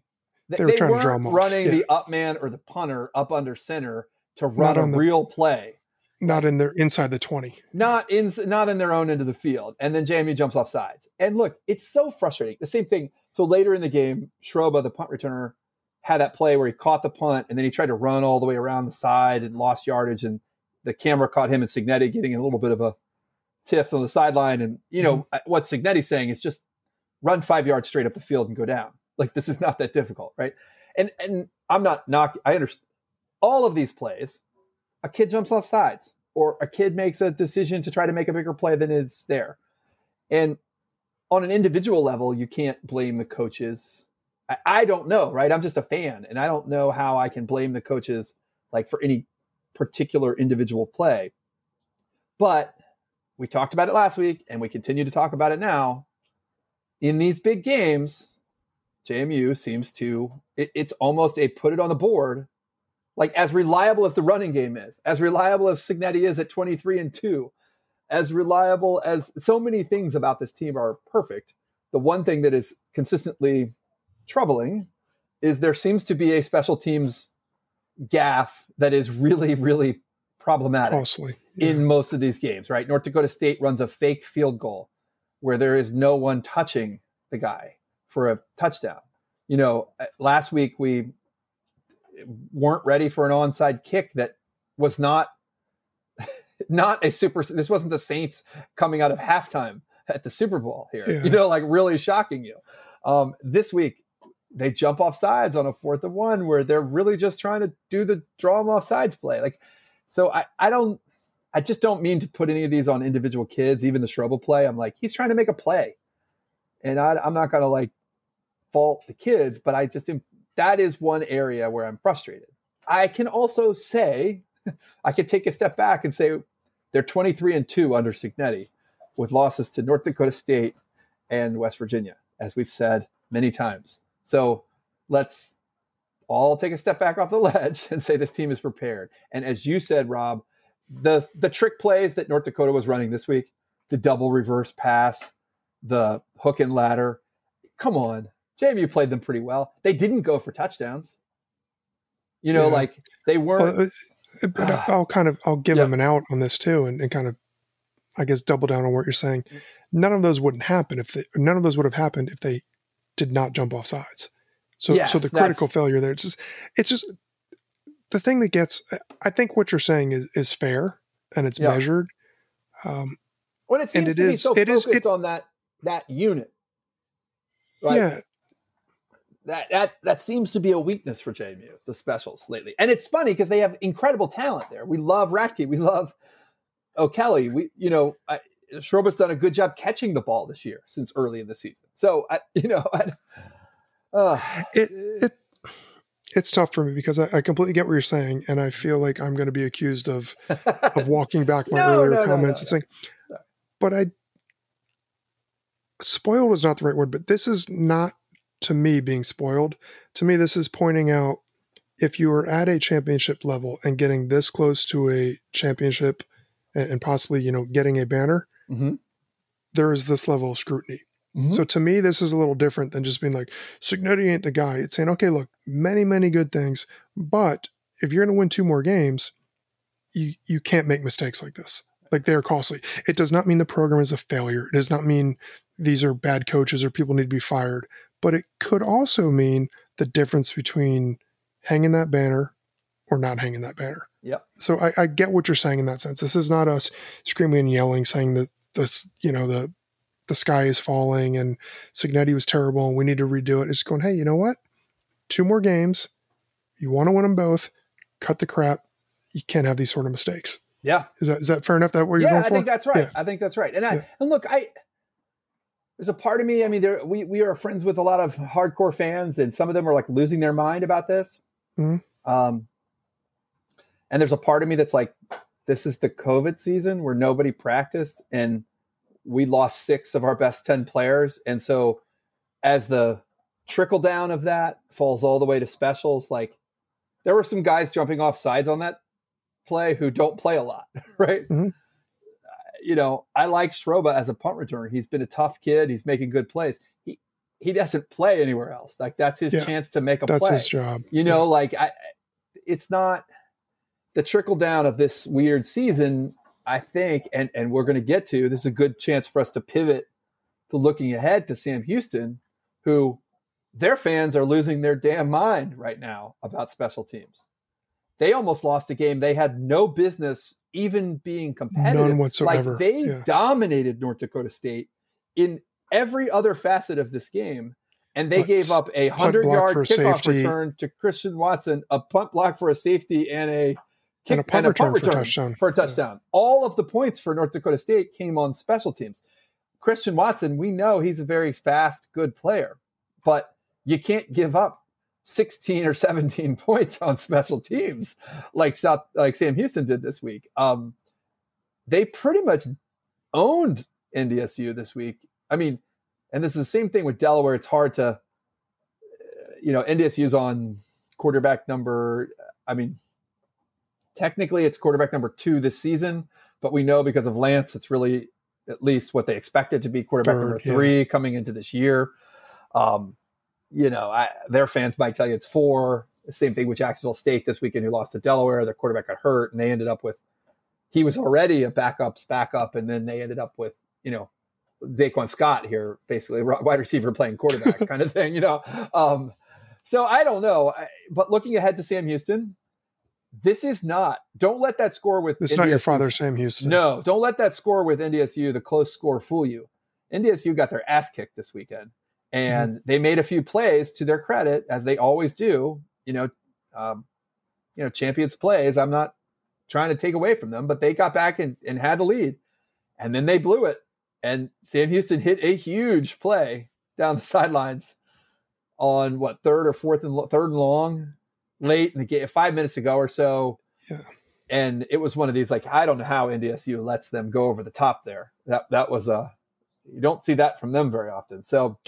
They were trying to draw 'em off, running yeah. the up man or the punter up under center to run a the- real play, Not in their inside the 20. not in not in their own end of the field. And then Jamie jumps off sides. And look, it's so frustrating. The same thing. So later in the game, Schroba, the punt returner, had that play where he caught the punt and then he tried to run all the way around the side and lost yardage. And the camera caught him and Cignetti getting a little bit of a tiff on the sideline. And you know mm-hmm. what Cignetti's saying is just run five yards straight up the field and go down. Like this is not that difficult, right? And and I'm not knock. I understand all of these plays. A kid jumps off sides, or a kid makes a decision to try to make a bigger play than is there. And on an individual level, you can't blame the coaches. I, I don't know, right? I'm just a fan, and I don't know how I can blame the coaches like for any particular individual play. But we talked about it last week, and we continue to talk about it now. In these big games, JMU seems to it, it's almost a put it on the board, like as reliable as the running game is, as reliable as Cignetti is at 23 and 2, as reliable as so many things about this team are perfect. The one thing that is consistently troubling is there seems to be a special teams gaff that is really, really problematic Costly. Yeah. in most of these games, right? North Dakota State runs a fake field goal where there is no one touching the guy for a touchdown. You know, uh, last week we weren't ready for an onside kick that was not not a super this wasn't the Saints coming out of halftime at the Super Bowl here. Yeah. You know, like really shocking you. Um, this week they jump off sides on a fourth and one where they're really just trying to do the draw them off sides play. Like so I, I don't I just don't mean to put any of these on individual kids, even the Strobel play. I'm like, he's trying to make a play. And I, I'm not going to like fault the kids, but I just, that is one area where I'm frustrated. I can also say, I could take a step back and say they're 23 and 2 under Cignetti with losses to North Dakota State and West Virginia, as we've said many times. So let's all take a step back off the ledge and say this team is prepared. And as you said, Rob, the the trick plays that North Dakota was running this week, the double reverse pass, the hook and ladder. Come on, JMU played them pretty well. They didn't go for touchdowns. You know, Yeah. like they weren't. Uh, but Ah. I'll kind of I'll give Yep. them an out on this too, and, and kind of I guess double down on what you're saying. None of those wouldn't happen if they, none of those would have happened if they did not jump off sides. So Yes, so the critical failure there. It's just it's just the thing that gets. I think what you're saying is is fair and it's Yeah. measured. Um, when it seems it to be so it is- focused it- on that that unit. Right? Yeah, that that that seems to be a weakness for JMU, the specials lately. And it's funny because they have incredible talent there. We love Ratke, we love O'Kelly. We you know, I, Schroba's done a good job catching the ball this year since early in the season. So I, you know, I, uh, it it it's tough for me because I, I completely get what you're saying, and I feel like I'm going to be accused of of walking back my No, earlier no, comments no, and saying, but I spoiled was not the right word, but this is not to me being spoiled. To me, this is pointing out if you are at a championship level and getting this close to a championship and, and possibly, you know, getting a banner, Mhm. there is this level of scrutiny. Mhm. So to me, this is a little different than just being like, Cignetti ain't the guy. It's saying, okay, look, many, many good things, but if you're going to win two more games, you you can't make mistakes like this. Like they are costly. It does not mean the program is a failure. It does not mean these are bad coaches or people need to be fired. But it could also mean the difference between hanging that banner or not hanging that banner. Yep. So I, I get what you're saying in that sense. This is not us screaming and yelling, saying that this, you know, the the sky is falling and Cignetti was terrible and we need to redo it. It's going, hey, you know what? Two more games. You want to win them both. Cut the crap. You can't have these sort of mistakes. yeah, Is that is that fair enough? That what you're yeah, going I for? think that's right. Yeah. I think that's right. And I Yeah. and look, I there's a part of me. I mean, there we we are friends with a lot of hardcore fans, and some of them are like losing their mind about this. Mhm. Um, and there's a part of me that's like, this is the COVID season where nobody practiced, and we lost six of our best ten players, and so as the trickle down of that falls all the way to specials, like there were some guys jumping off sides on that play who don't play a lot, right? Mhm. You know, I like Schroba as a punt returner. He's been a tough kid. He's making good plays. He he doesn't play anywhere else. Like that's his Yeah. chance to make a That's play. his job. You know, like I, it's not the trickle down of this weird season. I think, and and we're going to get to this is a good chance for us to pivot to looking ahead to Sam Houston, who their fans are losing their damn mind right now about special teams. They almost lost a game they had no business even being competitive. None whatsoever. Like they Yeah. dominated North Dakota State in every other facet of this game. And they But gave up a 100 yard kickoff safety. return to Christian Watson, a punt block for a safety, and a kick and a punt return for a touchdown. for a touchdown. All of the points for North Dakota State came on special teams. Christian Watson, we know he's a very fast, good player, but you can't give up 16 or 17 points on special teams like South like Sam Houston did this week. Um, they pretty much owned NDSU this week. I mean, and this is the same thing with Delaware. It's hard to, uh, you know, NDSU's on quarterback number. I mean, technically it's quarterback number two this season, but we know because of Lance, it's really at least what they expected to be quarterback Third, number yeah. three coming into this year. Um, you know, I, their fans might tell you it's four. Same thing with Jacksonville State this weekend, who lost to Delaware. Their quarterback got hurt, and they ended up with he was already a backup's backup, and then they ended up with you know Daquan Scott here, basically wide receiver playing quarterback kind of thing, you know. Um, so I don't know, I, but looking ahead to Sam Houston, this is not. Don't let that score with It's not your father, Sam Houston. no, don't let that score with NDSU, the close score, fool you. NDSU got their ass kicked this weekend, and Mm-hmm. they made a few plays to their credit, as they always do. You know, um, you know, champions plays. I'm not trying to take away from them, but they got back and, and had the lead, and then they blew it. And Sam Houston hit a huge play down the sidelines on what third or fourth and third and long, late in the game, five minutes ago or so Yeah. and it was one of these like I don't know how NDSU lets them go over the top there. That that was a you don't see that from them very often. So,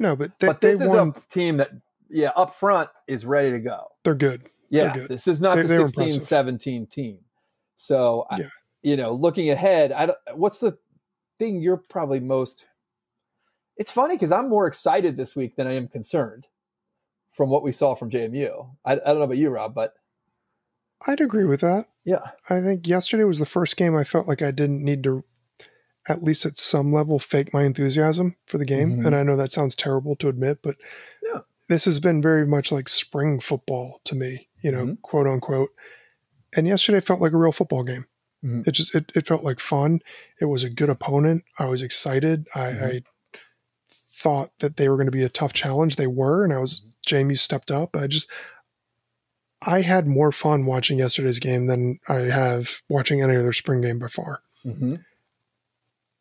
No, but they, but they this is won. a team that yeah up front is ready to go. They're good. Yeah, they're good. this is not They- the they were 16 impressive. 17 team. So, I- you know, looking ahead, I don't, what's the thing you're probably most It's funny cuz I'm more excited this week than I am concerned from what we saw from JMU. I, I don't know about you, Rob, but I'd agree with that. yeah. I think yesterday was the first game I felt like I didn't need to, at least at some level, fake my enthusiasm for the game. Mhm. And I know that sounds terrible to admit, but Yeah. this has been very much like spring football to me, you know, Mhm. quote unquote. And yesterday felt like a real football game. Mhm. It just it, it felt like fun. It was a good opponent. I was excited. I, Mhm. I thought that they were going to be a tough challenge. They were, and I was Jamie stepped up. I just I had more fun watching yesterday's game than I have watching any other spring game by far. hmm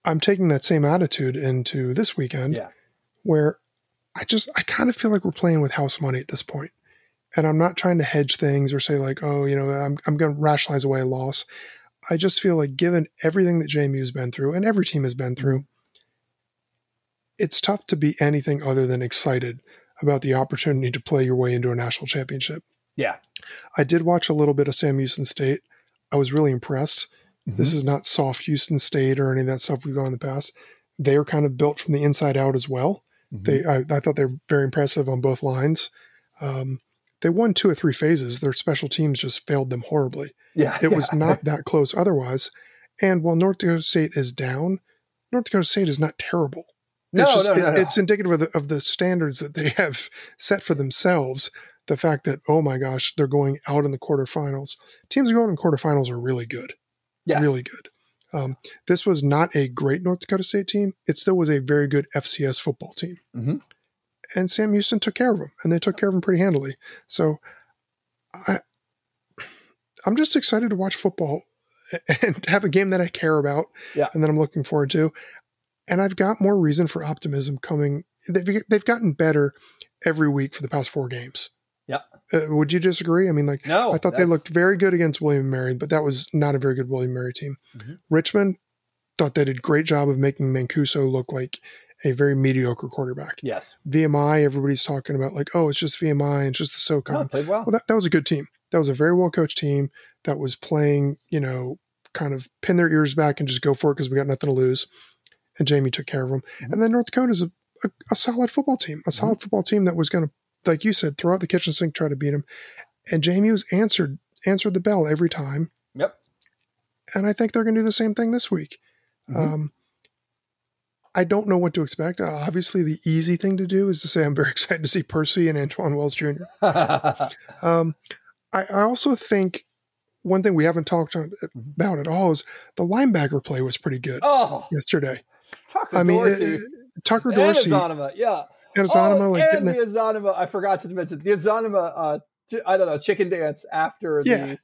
I'm taking that same attitude into this weekend Yeah. where I just I kind of feel like we're playing with house money at this point. And I'm not trying to hedge things or say like, oh, you know, I'm I'm going to rationalize away a loss. I just feel like given everything that JMU's been through and every team has been through, mm-hmm. it's tough to be anything other than excited about the opportunity to play your way into a national championship. Yeah. I did watch a little bit of Sam Houston State. I was really impressed. Mm-hmm. This is not soft Houston State or any of that stuff we've gone in the past. They are kind of built from the inside out as well. Mhm. They, I, I thought they were very impressive on both lines. Um, they won two or three phases. Their special teams just failed them horribly. yeah. It was not that close otherwise. And while North Dakota State is down, North Dakota State is not terrible. No, it's just, no, no, it- no. it's indicative of the, of the standards that they have set for themselves. The fact that, oh my gosh, they're going out in the quarterfinals. Teams going in quarterfinals are really good Yes. really good. Um, this was not a great North Dakota State team. It still was a very good FCS football team. Mhm. And Sam Houston took care of them, and they took care of them pretty handily. So I, I'm just excited to watch football and have a game that I care about Yeah. and that I'm looking forward to. And I've got more reason for optimism coming. They've, they've gotten better every week for the past four games. Yeah. Uh, would you disagree? I mean, like, No, I thought they looked very good against William and Mary, but that was not a very good William and Mary team. Mhm. Richmond thought they did a great job of making Mancuso look like a very mediocre quarterback. Yes. VMI, everybody's talking about like, oh, it's just VMI, and it's just the No, SoCon. played well. Well, that, that was a good team. That was a very well coached team that was playing, you know, kind of pin their ears back and just go for it because we got nothing to lose. And Jamie took care of them. Mhm. And then North Dakota is a, a, a solid football team, a solid football team that was going to, like you said, throw out the kitchen sink, try to beat them. And Jamie was answered answered the bell every time. Yep. And I think they're going to do the same thing this week. Mhm. Um, I don't know what to expect. Uh, obviously, the easy thing to do is to say I'm very excited to see Percy and Antwane Wells Jr. Um, I, I also think one thing we haven't talked on, Mm-hmm. about at all is the linebacker play was pretty good oh, yesterday. Tucker I mean, Dorsey. uh, Tucker Dorsey yeah. And Azanima, oh, like and the Azanima, I forgot to mention the Azanima, uh, I don't know, chicken dance after Yeah.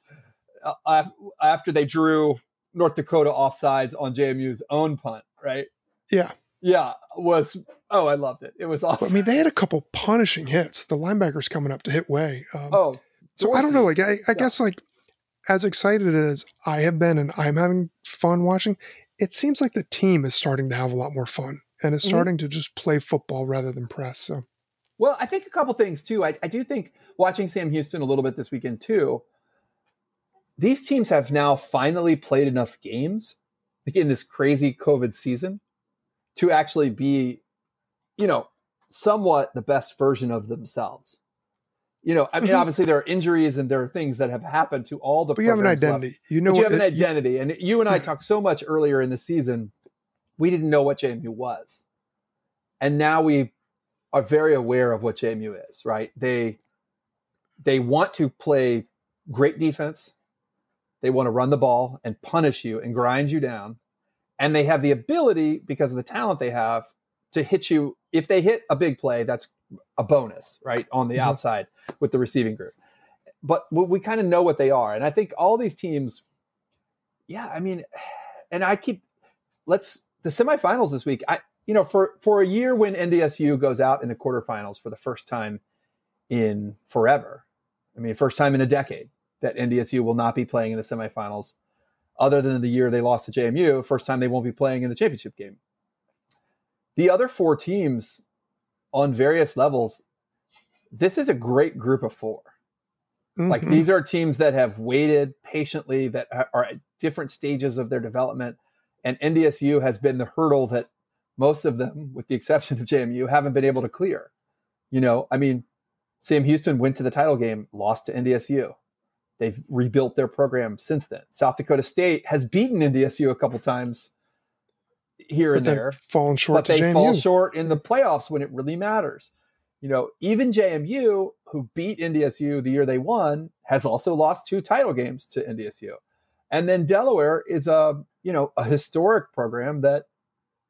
the uh, after they drew North Dakota offsides on JMU's own punt, right? yeah. Yeah, was oh, I loved it. It was awesome. I mean, they had a couple punishing hits. The linebackers coming up to hit way. Um, oh, so I don't know. Like I, I guess like as excited as I have been and I'm having fun watching, it seems like the team is starting to have a lot more fun and is Mhm. starting to just play football rather than press. So Well, I think a couple things too. I, I do think watching Sam Houston a little bit this weekend too. These teams have now finally played enough games, like in this crazy COVID season, to actually be, you know, somewhat the best version of themselves. You know, I mean, Mhm. obviously there are injuries and there are things that have happened to all the. but you have an programs left. identity. You know but you what have an it- you- identity, and you and I talked so much earlier in the season. We didn't know what JMU was, and now we are very aware of what JMU is. Right? They they want to play great defense. They want to run the ball and punish you and grind you down, and they have the ability because of the talent they have to hit you. If they hit a big play, that's a bonus, right, on the Mhm. outside with the receiving group. But we, we kind of know what they are, and I think all these teams, yeah, I mean, and I keep let's the semifinals this week. I you know for for a year when NDSU goes out in the quarterfinals for the first time in forever. I mean, first time in a decade that NDSU will not be playing in the semifinals, other than the year they lost to JMU. First time they won't be playing in the championship game. The other four teams on various levels, this is a great group of four. Like Mhm. these are teams that have waited patiently, that are at different stages of their development, and NDSU has been the hurdle that most of them, with the exception of JMU, haven't been able to clear. You know, I mean, Sam Houston went to the title game, lost to NDSU. They've rebuilt their program since then. South Dakota State has beaten NDSU a couple times here but and there falling short but they to JMU. fall short in the playoffs when it really matters. You know, even JMU, who beat NDSU the year they won, has also lost two title games to NDSU. And then Delaware is a you know a historic program that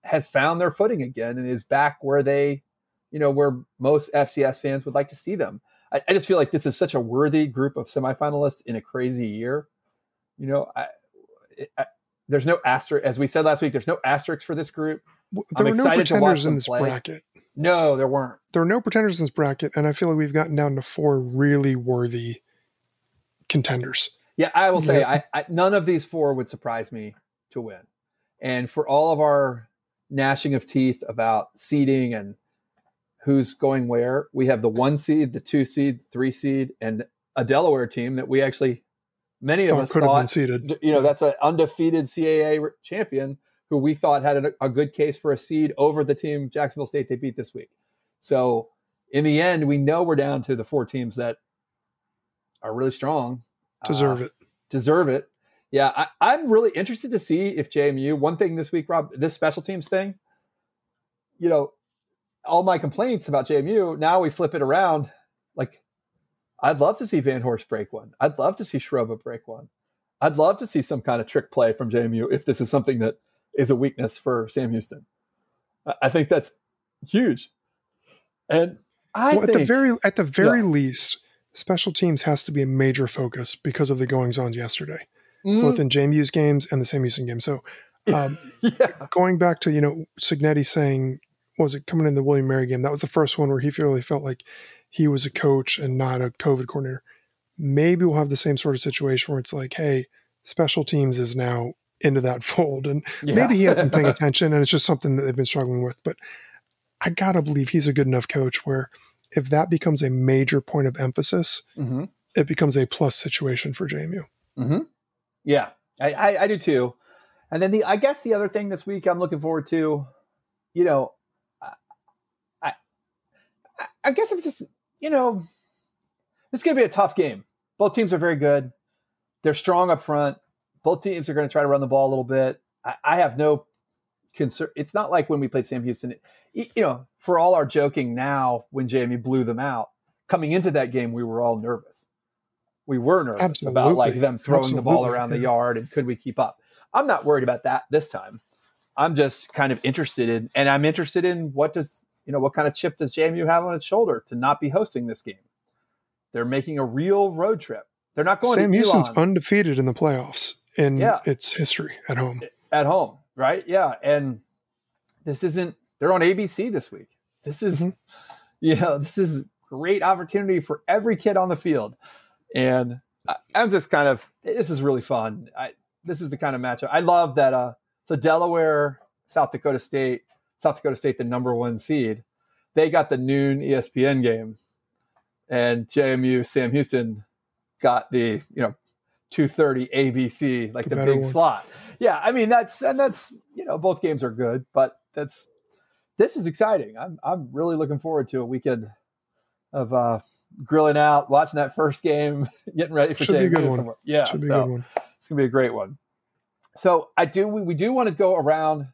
has found their footing again and is back where they, you know, where most FCS fans would like to see them. I, I just feel like this is such a worthy group of semifinalists in a crazy year. You know, I, I, there's no asterisk, as we said last week. There's no asterisks for this group. W- I'm there were no pretenders in this play. bracket. No, there weren't. There are no pretenders in this bracket, and I feel like we've gotten down to four really worthy contenders. Yeah, I will say. I, I none of these four would surprise me to win. And for all of our gnashing of teeth about seeding and who's going where, we have the one seed, the two seed, three seed, and a Delaware team that we actually many of Thought us could have been thought seeded. you know that's an undefeated CAA champion who we thought had a, a good case for a seed over the team Jacksonville State they beat this week. So in the end, we know we're down to the four teams that are really strong, Deserve Uh, it. deserve it. Yeah, I, I'm really interested to see if JMU. One thing this week, Rob, this special teams thing. You know, all my complaints about JMU. Now we flip it around. Like, I'd love to see Vanhorse break one. I'd love to see Schroba break one. I'd love to see some kind of trick play from JMU if this is something that is a weakness for Sam Houston. I- think that's huge. And I well, at the very at the very Yeah. least, special teams has to be a major focus because of the goings on yesterday, Mm, both in JMU's games and the Sam Houston game. So, um, yeah, going back to you know Cignetti saying, was it coming in the William Mary game? That was the first one where he really felt like he was a coach and not a COVID coordinator. Maybe we'll have the same sort of situation where it's like, hey, special teams is now into that fold, and yeah. maybe he hasn't been paying attention, and it's just something that they've been struggling with. But I gotta believe he's a good enough coach where if that becomes a major point of emphasis, Mhm. it becomes a plus situation for JMU. hmm Yeah, I, I, I do too. And then the I guess the other thing this week I'm looking forward to, you know, I I, I guess I'm just you know, this is going to be a tough game. Both teams are very good. They're strong up front. Both teams are going to try to run the ball a little bit. I, I have no concern. It's not like when we played Sam Houston. You know, for all our joking now, when Jamie blew them out, coming into that game, we were all nervous. We were nervous Absolutely. about like them throwing the ball Absolutely, around the yard and could we keep up. I'm not worried about that this time. I'm just kind of interested in, and I'm interested in what does you know what kind of chip does JMU have on its shoulder to not be hosting this game. They're making a real road trip. They're not going Sam to Houston's undefeated in the playoffs in Yeah. its history at home. at home, right? Yeah, and this isn't. They're on ABC this week. This is, Mhm. you know, this is great opportunity for every kid on the field, and I, I'm just kind of. This is really fun. I, this is the kind of matchup I love. That uh, so Delaware, South Dakota State, South Dakota State, the number one seed, they got the noon ESPN game, and JMU Sam Houston got the you know 2:30 ABC, like The the, big one. slot. Yeah, I mean that's and that's you know both games are good, but that's this is exciting. I'm I'm really looking forward to a weekend of uh grilling out, watching that first game, getting ready for Should be a good JMU one. somewhere. Yeah, Should be a good one. it's gonna be a great one. So I do we, we do want to go around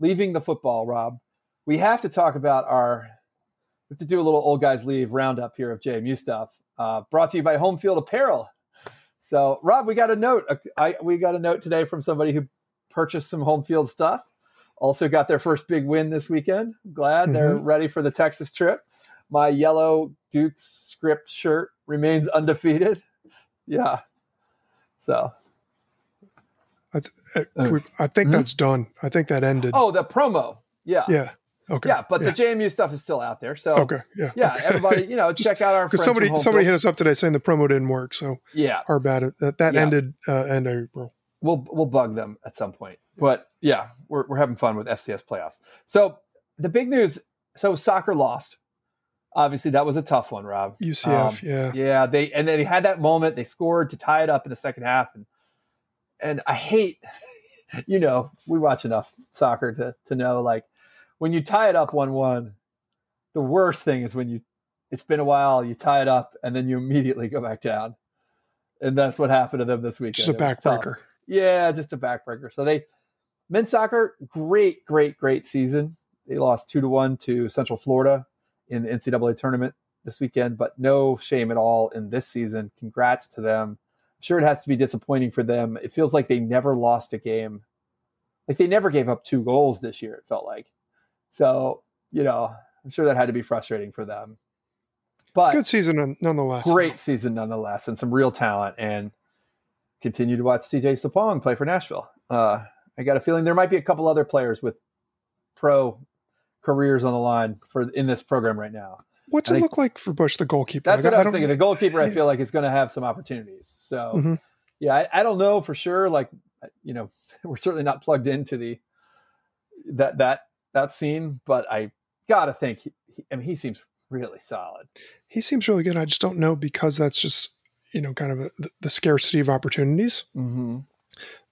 leaving the football, Rob. We have to talk about our we have to do a little old guys leave roundup here of JMU stuff. Uh, brought to you by Home Field Apparel. So Rob, we got a note. I we got a note today from somebody who purchased some home field stuff. Also got their first big win this weekend. Glad they're ready for the Texas trip. My yellow Duke's script shirt remains undefeated. Yeah. So Uh, can we- I think Mhm. that's done. I think that ended. Oh, the promo. Yeah. Yeah, yeah. Okay. but the JMU stuff is still out there. So okay. Yeah. yeah, okay. everybody, you know, Just- check out our Because somebody somebody hit us up today saying the promo didn't work, so Yeah. our bad. That that Yeah. ended uh, end of April. We'll we'll bug them at some point. But yeah, we're we're having fun with FCS playoffs. So the big news, so soccer lost. Obviously, that was a tough one, Rob. UCF. Um, yeah. Yeah, they and they had that moment. They scored to tie it up in the second half, and and I hate, you know, we watch enough soccer to to know like when you tie it up one one, the worst thing is when you it's been a while, you tie it up, and then you immediately go back down, and that's what happened to them this weekend. Just a It was tough. backbreaker. Yeah, just a backbreaker. So they men's soccer, great, great, great season. They lost two to one to Central Florida in the NCAA tournament this weekend, but no shame at all in this season. Congrats to them. I'm sure it has to be disappointing for them. It feels like they never lost a game. Like they never gave up two goals this year, it felt like. So, you know, I'm sure that had to be frustrating for them. But Good season nonetheless. great season nonetheless, and some real talent. And continue to watch CJ Sapong play for Nashville. Uh, I got a feeling there might be a couple other players with pro careers on the line for in this program right now. What's I it think- look like for Bush, the goalkeeper? That's Like, what I, was don't- thinking. The goalkeeper, I feel like, is going to have some opportunities. So, Mhm. yeah, I, I don't know for sure. Like, you know, we're certainly not plugged into the that that that scene, but I gotta think. He, he, I mean, he seems really solid. He seems really good. I just don't know because that's just you know kind of a, the, the scarcity of opportunities Mm-hmm.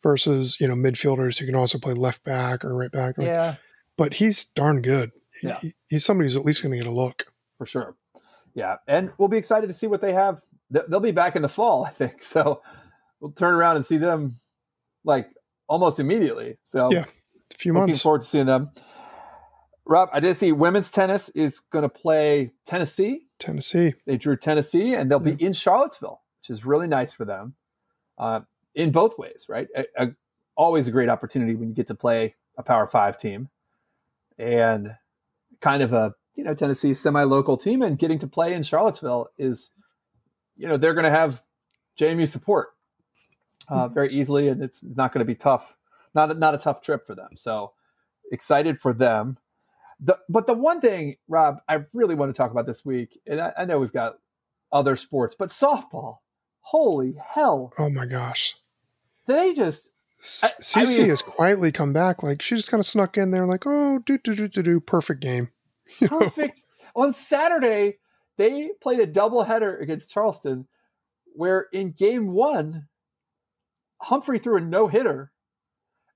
versus you know midfielders who can also play left back or right back. Like, Yeah, But he's darn good. He- Yeah. he- he's somebody who's at least going to get a look. for sure. Yeah, and we'll be excited to see what they have. They- They'll be back in the fall, I think. So we'll turn around and see them like almost immediately. So Yeah. A few looking months. forward to seeing them. Rob, I did see women's tennis is going to play Tennessee. Tennessee. They drew Tennessee, and they'll be in Charlottesville, which is really nice for them. Uh, in both ways, right? A, a- always a great opportunity when you get to play a Power Five team, and kind of a you know Tennessee semi-local team, and getting to play in Charlottesville is, you know, they're going to have JMU support uh, very easily, and it's not going to be tough. Not not a tough trip for them. So excited for them. The, but the one thing, Rob, I really want to talk about this week, and I, I know we've got other sports, but softball. Holy hell! Oh my gosh. They just C- I- mean- has quietly come back. Like she just kind of snuck in there, like, oh, do do do do do, perfect game. You know? perfect. On Saturday, they played a doubleheader against Charleston, where in game one, Humphrey threw a no hitter,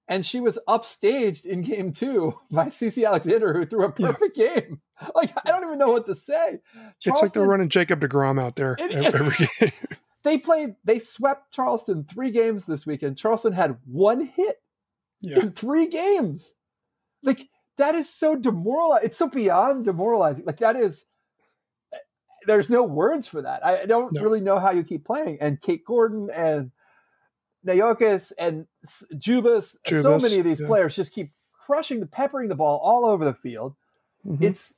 and she was upstaged in game two by CC Alexander, who threw a Yeah. perfect game. Like I don't even know what to say. It's like they're running Jacob DeGrom out there It- every game. They played. They swept Charleston three games this weekend. Charleston had one hit Yeah. in three games. Like that is so demoralizing. It's so beyond demoralizing. Like that is. Eh, there's no words for that. I I don't No. really know how you keep playing. And Kate Gordon and Naokis and S- Jubas, so many of these yeah. players just keep crushing the peppering the ball all over the field. Mhm. It's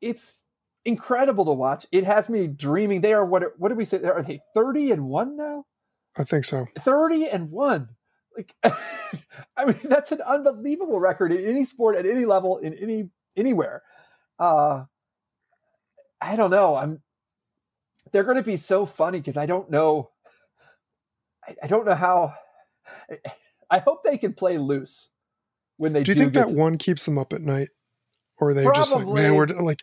it's incredible to watch. It has me dreaming. They are what? What did we say? Are they thirty and one now? I think so. 30 and 1 like i mean that's an unbelievable record in any sport at any level in any anywhere uh i don't know i'm they're going to be so funny because i don't know I, I don't know how i hope they can play loose when they Do do, you think that to- one keeps them up at night, or are they just like, man, we're like,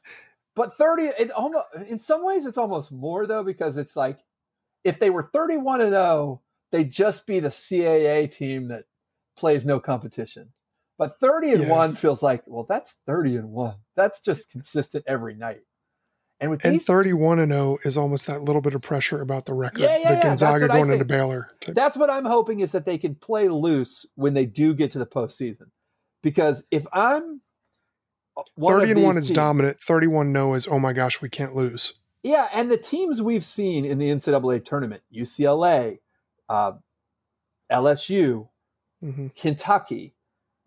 But 30, it almost in some ways it's almost more though, because it's like if they were 31 and 0, they'd just be the CAA team that plays no competition. But 30 and Yeah. 1 feels like, well, that's 30 and 1. That's just consistent every night. And with and these thirty-one and zero is almost that little bit of pressure about the record. Yeah, yeah, the yeah, Gonzaga going into Baylor. That's what I'm hoping is that they can play loose when they do get to the postseason. Because if I'm one of Thirty and one these is teams- dominant. Thirty-one no is oh my gosh, we can't lose. Yeah, and the teams we've seen in the NCAA tournament, UCLA, uh, LSU, hmm Kentucky,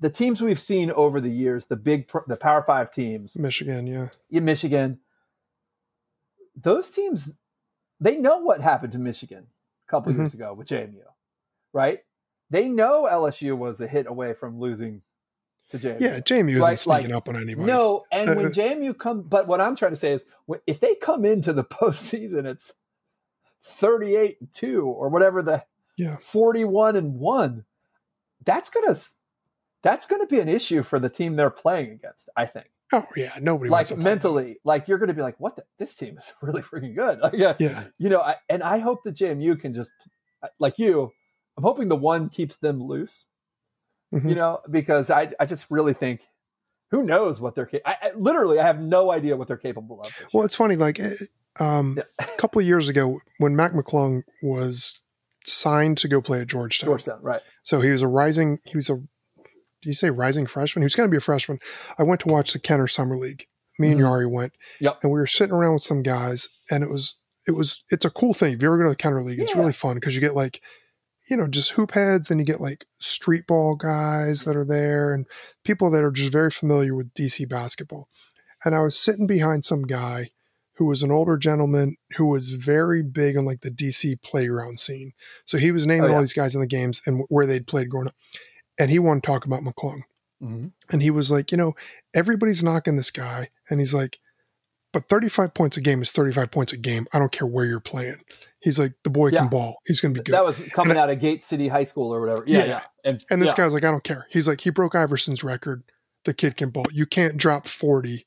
the teams we've seen over the years, the big, the Power Five teams Michigan, yeah, in Michigan, those teams, they know what happened to Michigan a couple Mhm. years ago with JMU, right? They know LSU was a hit away from losing to JMU. yeah. JMU isn't Right, sneaking like, up on anybody. No, and when JMU come, but what I'm trying to say is, if they come into the postseason, it's 38 and two or whatever the Yeah. 41 and one. That's gonna that's gonna be an issue for the team they're playing against. I think, Oh yeah, nobody like to mentally, like you're gonna be like, what? The, this team is really freaking good. Like, yeah, Yeah, you know, I, and I hope that JMU can just like you. I'm hoping the one keeps them loose Mhm. you know, because I I just really think who knows what they're I, I literally I have no idea what they're capable of. Well, it's funny. Like eh, um, Yeah. a couple of years ago, when Mac McClung was signed to go play at Georgetown, Georgetown, right? so he was a rising. He was a. Do you say rising freshman? Who's going to be a freshman. I went to watch the Kenner Summer League. Me and Mhm. Yari went, Yep. and we were sitting around with some guys, and it was it was it's a cool thing. If you ever go to the Kenner League, it's really fun because you get like, you know, just hoop heads, then you get like street ball guys that are there, and people that are just very familiar with DC basketball. And I was sitting behind some guy who was an older gentleman who was very big on like the DC playground scene. So he was naming Oh, yeah. all these guys in the games and where they'd played growing up. And he wanted to talk about McClung. And he was like, you know, everybody's knocking this guy. And he's like, but 35 points a game is 35 points a game. I don't care where you're playing. He's like, the boy Yeah. can ball. He's going to be good. That was coming And out of Gate City High School or whatever. Yeah, Yeah. yeah. And, and this yeah. guy's like, I don't care. He's like, he broke Iverson's record. The kid can ball. You can't drop 40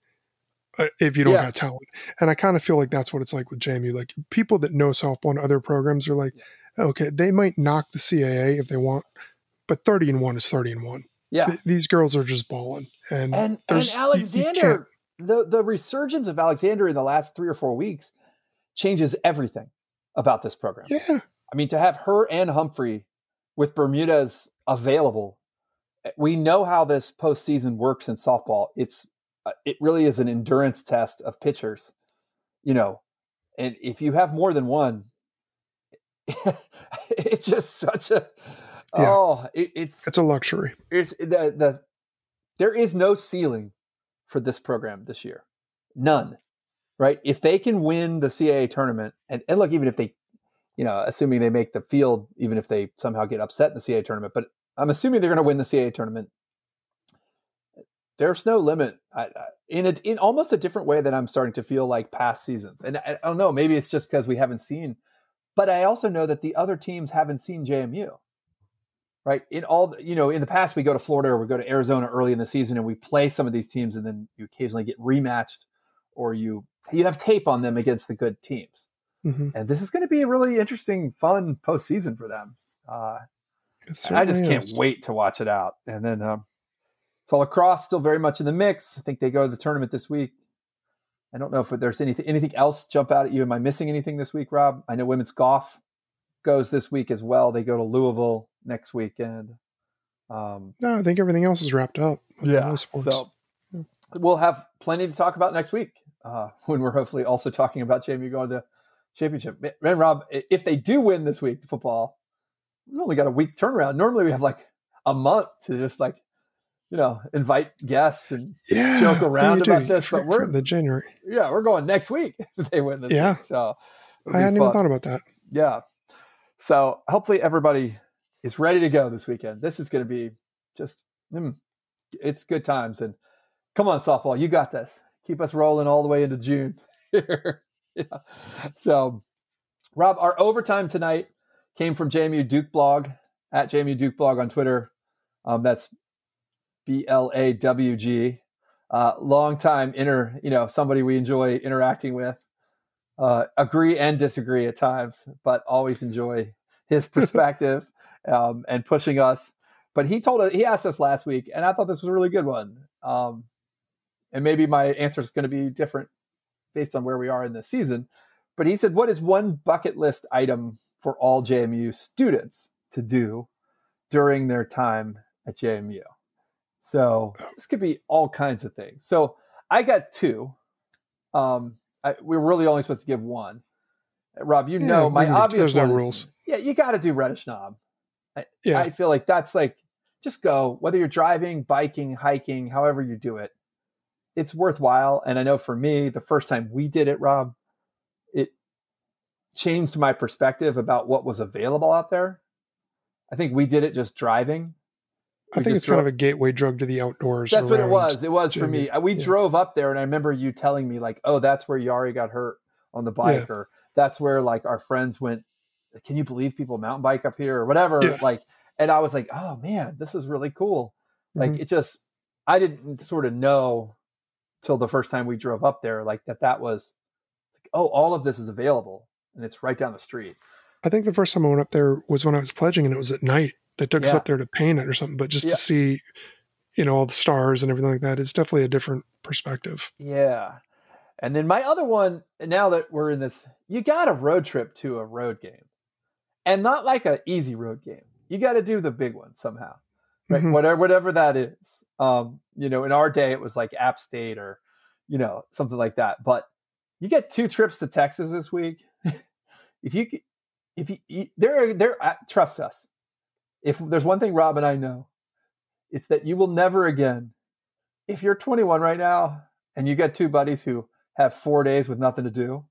uh, if you don't got talent. And I kind of feel like that's what it's like with JMU. Like people that know softball and other programs are like, okay, they might knock the CAA if they want, but 30 and 1 is 30 and 1. yeah. Th- These girls are just balling. And, And and there's- you- you Alexander, the the resurgence of Alexander in the last three or four weeks changes everything about this program. yeah. I mean, to have her and Humphrey with Bermuda's available, eh, we know how this postseason works in softball. It's uh, it really is an endurance test of pitchers, you know, and if you have more than one, it's just such a Yeah. oh, it, it's It's a luxury. it's the the there is no ceiling for this program this year, none. Right? If they can win the CAA tournament, and, and look, even if they, you know, assuming they make the field, even if they somehow get upset in the CAA tournament, but I'm assuming they're going to win the CAA tournament. There's no limit I, I, in a, in almost a different way that I'm starting to feel like past seasons, and I, I don't know, maybe it's just because we haven't seen, but I also know that the other teams haven't seen JMU right? In all, the- you know, in the past, we go to Florida or we go to Arizona early in the season and we play some of these teams, and then you occasionally get rematched, or you you have tape on them against the good teams. hmm And this is going to be a really interesting, fun postseason for them. Uh, I just can't wait to watch it out. And then um, so lacrosse still very much in the mix. I think they go to the tournament this week. I don't know if there's anything anything else jump out at you. Am I missing anything this week, Rob? I know women's golf goes this week as well. They go to Louisville next weekend. Um, No, I think everything else is wrapped up. yeah. So we'll have plenty to talk about next week uh, when we're hopefully also talking about JMU going to championship. Man, Rob, if they do win this week, football, we've only got a week turnaround. Normally we have like a month to just like, you know, invite guests and yeah, joke around you do. about this, For- but we're- the January. yeah, we're going next week if they win this Yeah. week. So I hadn't even thought about that. Yeah. So hopefully everybody is ready to go this weekend. This is going to be just, mm, it's good times. And come on, softball, you got this. Keep us rolling all the way into June. yeah. So, Rob, our overtime tonight came from JMU Duke blog at JMU Duke blog on Twitter. Um, that's B L A W G. Uh, long time inner, you know, somebody we enjoy interacting with uh, agree and disagree at times, but always enjoy his perspective um, and pushing us. But he told us, he asked us last week, and I thought this was a really good one. Um, and maybe my answer is going to be different based on where we are in the season. But he said, What is one bucket list item for all JMU students to do during their time at JMU? So this could be all kinds of things. So I got two. Um, I, we're really only supposed to give one. Rob, you Yeah, know my obvious there's no rules. yeah, you got to do Reddish Knob. Yeah, I feel like that's like just go whether you're driving, biking, hiking, however you do it. It's worthwhile, and I know for me, the first time we did it, Rob, it changed my perspective about what was available out there. I think we did it just driving. I think it's kind of a gateway drug to the outdoors. that's what it was. It was for me. We Yeah. drove up there, and I remember you telling me like, "Oh, that's where Yari got hurt on the bike," or "That's where like our friends went." Can you believe people mountain bike up here or whatever? Yeah. Like, and I was like, "Oh man, this is really cool." Like, Mhm. it just I didn't sort of know till the first time we drove up there, like that that was, like, oh, all of this is available, and it's right down the street. I think the first time I went up there was when I was pledging, and it was at night. They took us up there to paint it or something, but just Yeah. to see, you know, all the stars and everything like that, it's definitely a different perspective. Yeah. And then my other one, now that we're in this, you got a road trip to a road game. And not like an easy road game. You got to do the big one somehow. Right? Mhm. Whatever whatever that is. Um, you know, in our day it was like App State or you know, something like that. But you get two trips to Texas this week. if you if you, you there there uh, trust us. If there's one thing Rob and I know, it's that you will never again if you're 21 right now and you get two buddies who have four days with nothing to do,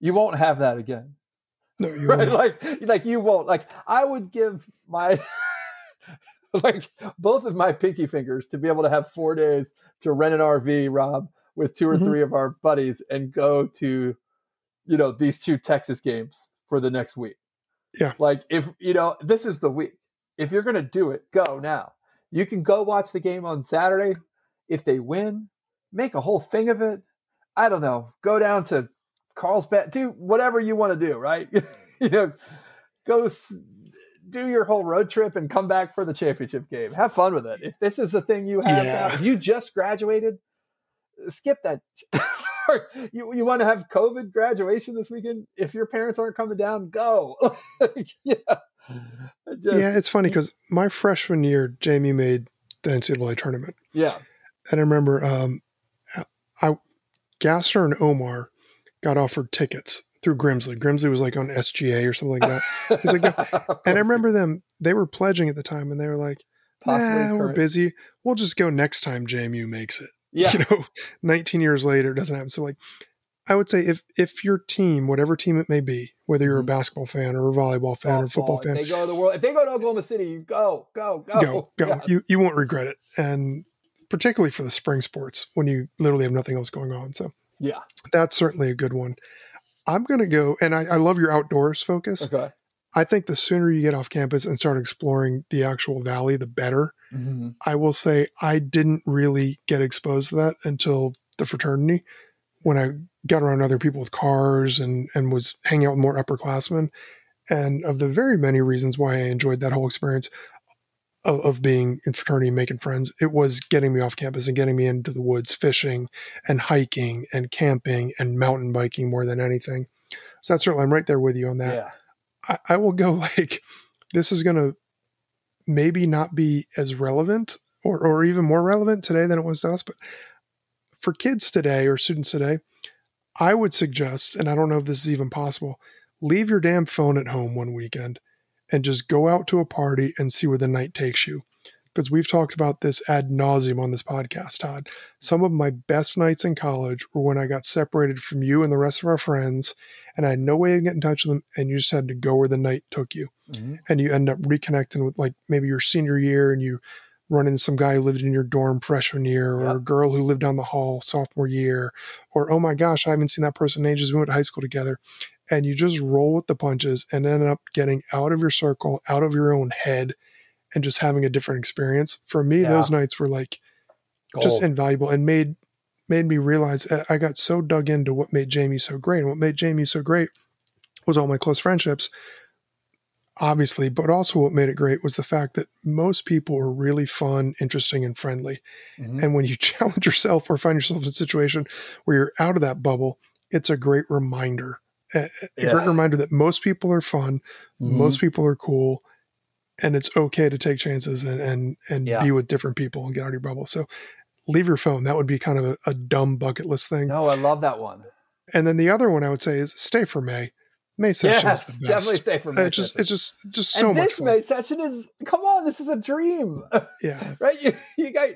you won't have that again. No, you Right? won't. Like, like you won't. Like, I would give my like both of my pinky fingers to be able to have four days to rent an RV, Rob, with 2 or Mhm. three of our buddies and go to, you know, these two Texas games for the next week. Yeah. Like if you know, this is the week. If you're gonna do it, go now. You can go watch the game on Saturday. If they win, make a whole thing of it. I don't know. Go down to Carlsbad, do whatever you want to do, right? you know, go s- do your whole road trip and come back for the championship game. Have fun with it. If this is the thing you have, now, if you just graduated, skip that. Sorry, you you want to have COVID graduation this weekend? If your parents aren't coming down, go. yeah, just- yeah, it's funny because my freshman year, JMU made the NCAA tournament. yeah, And I remember um, I, Gasser and Omar got offered tickets through Grimsley. Grimsley was like on SGA or something like that. He's like, Of and I remember them, they were pledging at the time and they were like, nah, we're busy. We'll just go next time JMU makes it. Yeah, You know, 19 years later, it doesn't happen. So, like, I would say if if your team, whatever team it may be, whether you're a mm-hmm. basketball fan or a volleyball fan or a football fan, If they go to the world, if they go to Oklahoma City, you go, go, go, go, go. Yeah. You you won't regret it. And particularly for the spring sports when you literally have nothing else going on. So Yeah. that's certainly a good one. I'm gonna go, and I, I love your outdoors focus. Okay. I think the sooner you get off campus and start exploring the actual valley, the better. Mm-hmm. I will say I didn't really get exposed to that until the fraternity when I got around other people with cars and and was hanging out with more upperclassmen. And of the very many reasons why I enjoyed that whole experience of, of being in fraternity and making friends, it was getting me off campus and getting me into the woods, fishing and hiking and camping and mountain biking more than anything. So that's certainly, I'm right there with you on that. Yeah. I, I will go like, this is going to maybe not be as relevant or, or even more relevant today than it was to us, but for kids today or students today, I would suggest, and I don't know if this is even possible, leave your damn phone at home one weekend and just go out to a party and see where the night takes you. Because we've talked about this ad nauseum on this podcast, Todd. Some of my best nights in college were when I got separated from you and the rest of our friends, and I had no way of getting in touch with them, and you just had to go where the night took you. Mm-hmm. And you end up reconnecting with like maybe your senior year and you run into some guy who lived in your dorm freshman year or Yeah. a girl who lived down the hall sophomore year or oh my gosh i haven't seen that person in ages we went to high school together and you just roll with the punches and end up getting out of your circle out of your own head and just having a different experience for me Yeah. those nights were like just invaluable and made made me realize I- I got so dug into what made JMU so great. And what made JMU so great was all my close friendships, obviously, but also what made it great was the fact that most people were really fun, interesting, and friendly. Mhm. And when you challenge yourself or find yourself in a situation where you're out of that bubble, it's a great reminder. A, a Yeah. great reminder that most people are fun, Mhm. most people are cool, and it's okay to take chances and and and Yeah. be with different people and get out of your bubble. So leave your phone. That would be kind of a, a dumb bucket list thing. No, I love that one. And then the other one I would say is stay for May. May session Yes, is the definitely stay for May It's just it's just just so and much this. May session is come on, this is a dream, yeah. right? You you got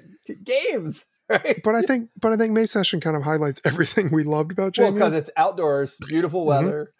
games, right? But I think but I think May session kind of highlights everything we loved about well, because it's outdoors, beautiful Mhm. weather.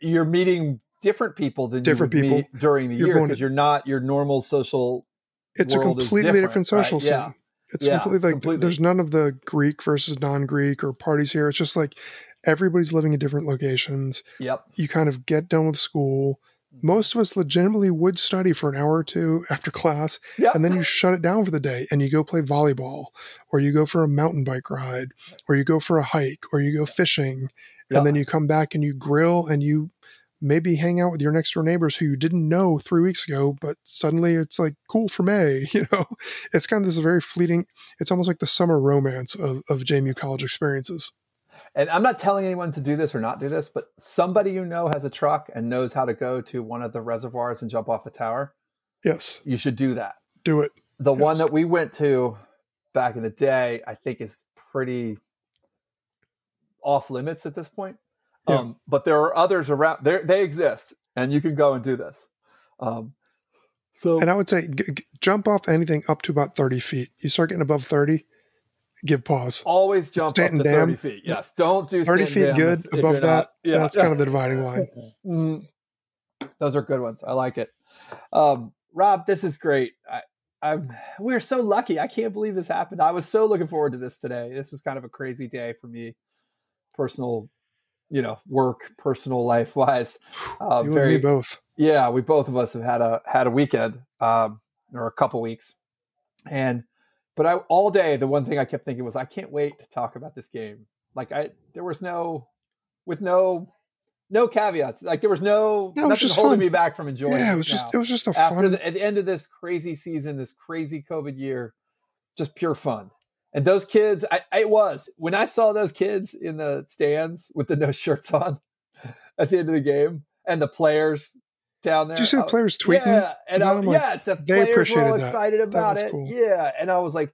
You're meeting different people than Different people. during the You're year because you're not your normal social. it's a completely different, different, right? social scene. Yeah. It's Yeah, completely like completely. there's none of the Greek versus non-Greek or parties here. It's just like everybody's living in different locations. Yep. You kind of get done with school. Most of us legitimately would study for an hour or two after class, Yep. and then you shut it down for the day and you go play volleyball, or you go for a mountain bike ride, or you go for a hike, or you go fishing, Yep. and then you come back and you grill and you maybe hang out with your next door neighbors who you didn't know three weeks ago, but suddenly it's like cool for May. You know, it's kind of this very fleeting. It's almost like the summer romance of of JMU college experiences. And I'm not telling anyone to do this or not do this, but somebody you know has a truck and knows how to go to one of the reservoirs and jump off the tower. Yes, You should do that. do it. The one that we went to back in the day, I think is pretty off limits at this point. Yeah. Um, but there are others around there. They exist and you can go and do this. Um, so And I would say g- g- jump off anything up to about thirty feet. You start getting above thirty, give pause. always jump Staunton up to Dam. 30 feet. Yes. Don't do 30 Staunton feet good. if- if Above you're that, yeah. that's kind of the dividing line. Mm. Those are good ones. I like it. Um, Rob, this is great. I, I'm, we're so lucky. I can't believe this happened. I was so looking forward to this today. This was kind of a crazy day for me, personal, you know, work, personal life wise. Uh, you very, and me both. yeah, we both of us have had a had a weekend um, or a couple weeks, and but I all day the one thing I kept thinking was I can't wait to talk about this game. Like I, there was no, with no, no caveats. Like there was no, No, it was nothing just holding fun. me back from enjoying. Yeah, it was just it was just a after fun. the, at the end of this crazy season, this crazy COVID year, just pure fun. And those kids, I, I it was when I saw those kids in the stands with the no shirts on at the end of the game, and the players down there. Did you see the players tweeting? Yeah, and I? Like, yes, the they players were all appreciated that. excited about was it. cool. Yeah, and I was like,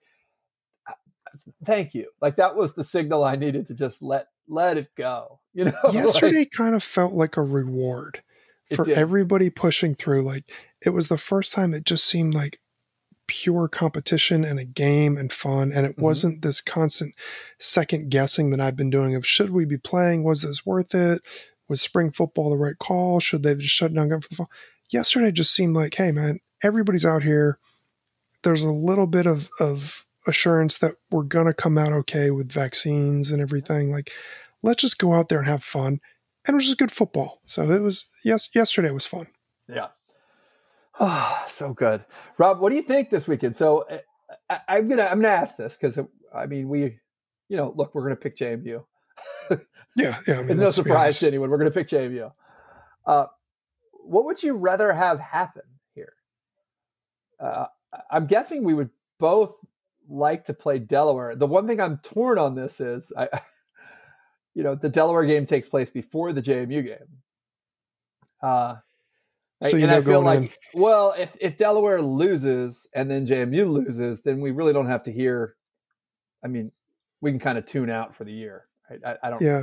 "Thank you." Like that was the signal I needed to just let let it go. You know, Like, Yesterday kind of felt like a reward for everybody pushing through. Like it was the first time it just seemed like pure competition and a game and fun. And it Mhm. wasn't this constant second guessing that I've been doing of should we be playing? Was this worth it? Was spring football the right call? Should they have just shut down for the fall? Yesterday just seemed like, hey man, everybody's out here. There's a little bit of of assurance that we're gonna come out okay with vaccines and everything. Like, let's just go out there and have fun. And it was just good football. So it was yes, yesterday was fun. Yeah. Ah, so good, Rob. What do you think this weekend? So uh, I, I'm gonna I'm gonna ask this because I mean we, you know, look, we're gonna pick JMU. Yeah, yeah. I mean, it's no surprise to anyone. We're gonna pick JMU. Uh, what would you rather have happen here? Uh, I'm guessing we would both like to play Delaware. The one thing I'm torn on this is I, you know, the Delaware game takes place before the JMU game. Uh, So and I feel going like, well, if, if Delaware loses and then JMU loses, then we really don't have to hear. I mean, we can kind of tune out for the year. Right? I, I don't. Yeah.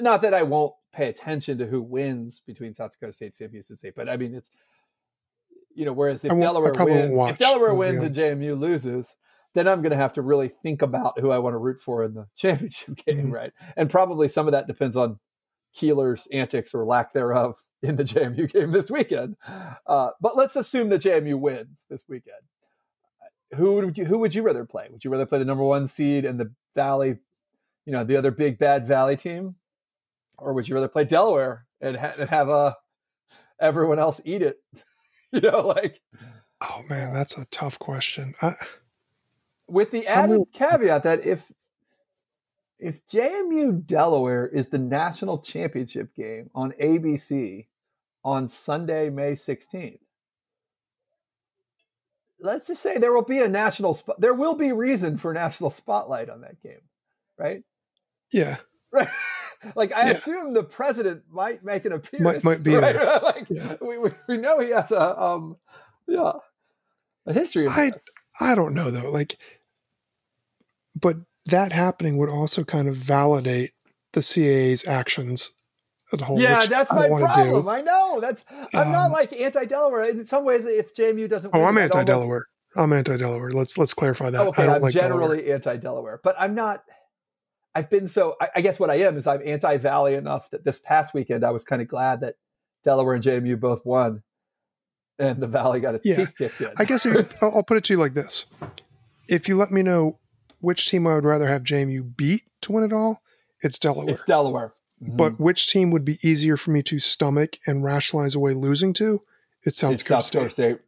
Not that I won't pay attention to who wins between South Dakota State and Sam Houston State, but I mean, it's you know, whereas if I won't- I Delaware wins, if Delaware wins and JMU loses, then I'm going to have to really think about who I want to root for in the championship game, Mhm. right? And probably some of that depends on Keeler's antics or lack thereof in the JMU game this weekend. Uh, but let's assume that JMU wins this weekend. Who would you who would you rather play? Would you rather play the number one seed and the Valley, you know, the other big bad Valley team, or would you rather play Delaware and, ha- and have uh, everyone else eat it? you know, like Oh man, that's a tough question. I, with the added caveat that if if JMU Delaware is the national championship game on ABC on Sunday, May 16th, let's just say there will be a national spot. There will be reason for national spotlight on that game, right? Yeah. Right. Like I Yeah. assume the president might make an appearance. might be right? there. like Yeah. we, we know he has a um yeah a history of I- this. I don't know though. Like, but that happening would also kind of validate the CAA's actions at whole. Yeah, that's I my problem. Do. I know. That's I'm not Um, like anti-Delaware. In some ways, if JMU doesn't, Oh, win, I'm I'd almost- anti-Delaware. I'm anti-Delaware. Let's let's clarify that. Oh, okay, I I'm like generally Delaware. anti-Delaware, but I'm not. I've been so. I, I guess what I am is I'm anti-Valley enough that this past weekend I was kind of glad that Delaware and JMU both won, and the Valley got its Yeah. teeth kicked in. I guess you, I'll, put it to you like this: If you let me know which team I would rather have JMU beat to win it all, it's Delaware. it's Delaware, but mm-hmm. which team would be easier for me to stomach and rationalize away losing to? It sounds South State. State.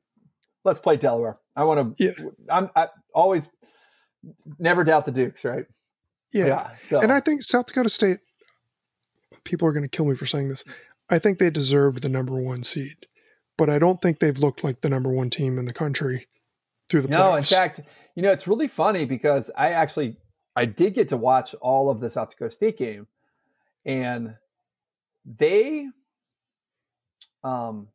Let's play Delaware. I want to. Yeah. I'm I always never doubt the Dukes, right? Yeah. so And I think South Dakota State, people are going to kill me for saying this. I think they deserved the number one seed, but I don't think they've looked like the number one team in the country through the No, in fact, you know, it's really funny because I actually I did get to watch all of the South Dakota State game and they um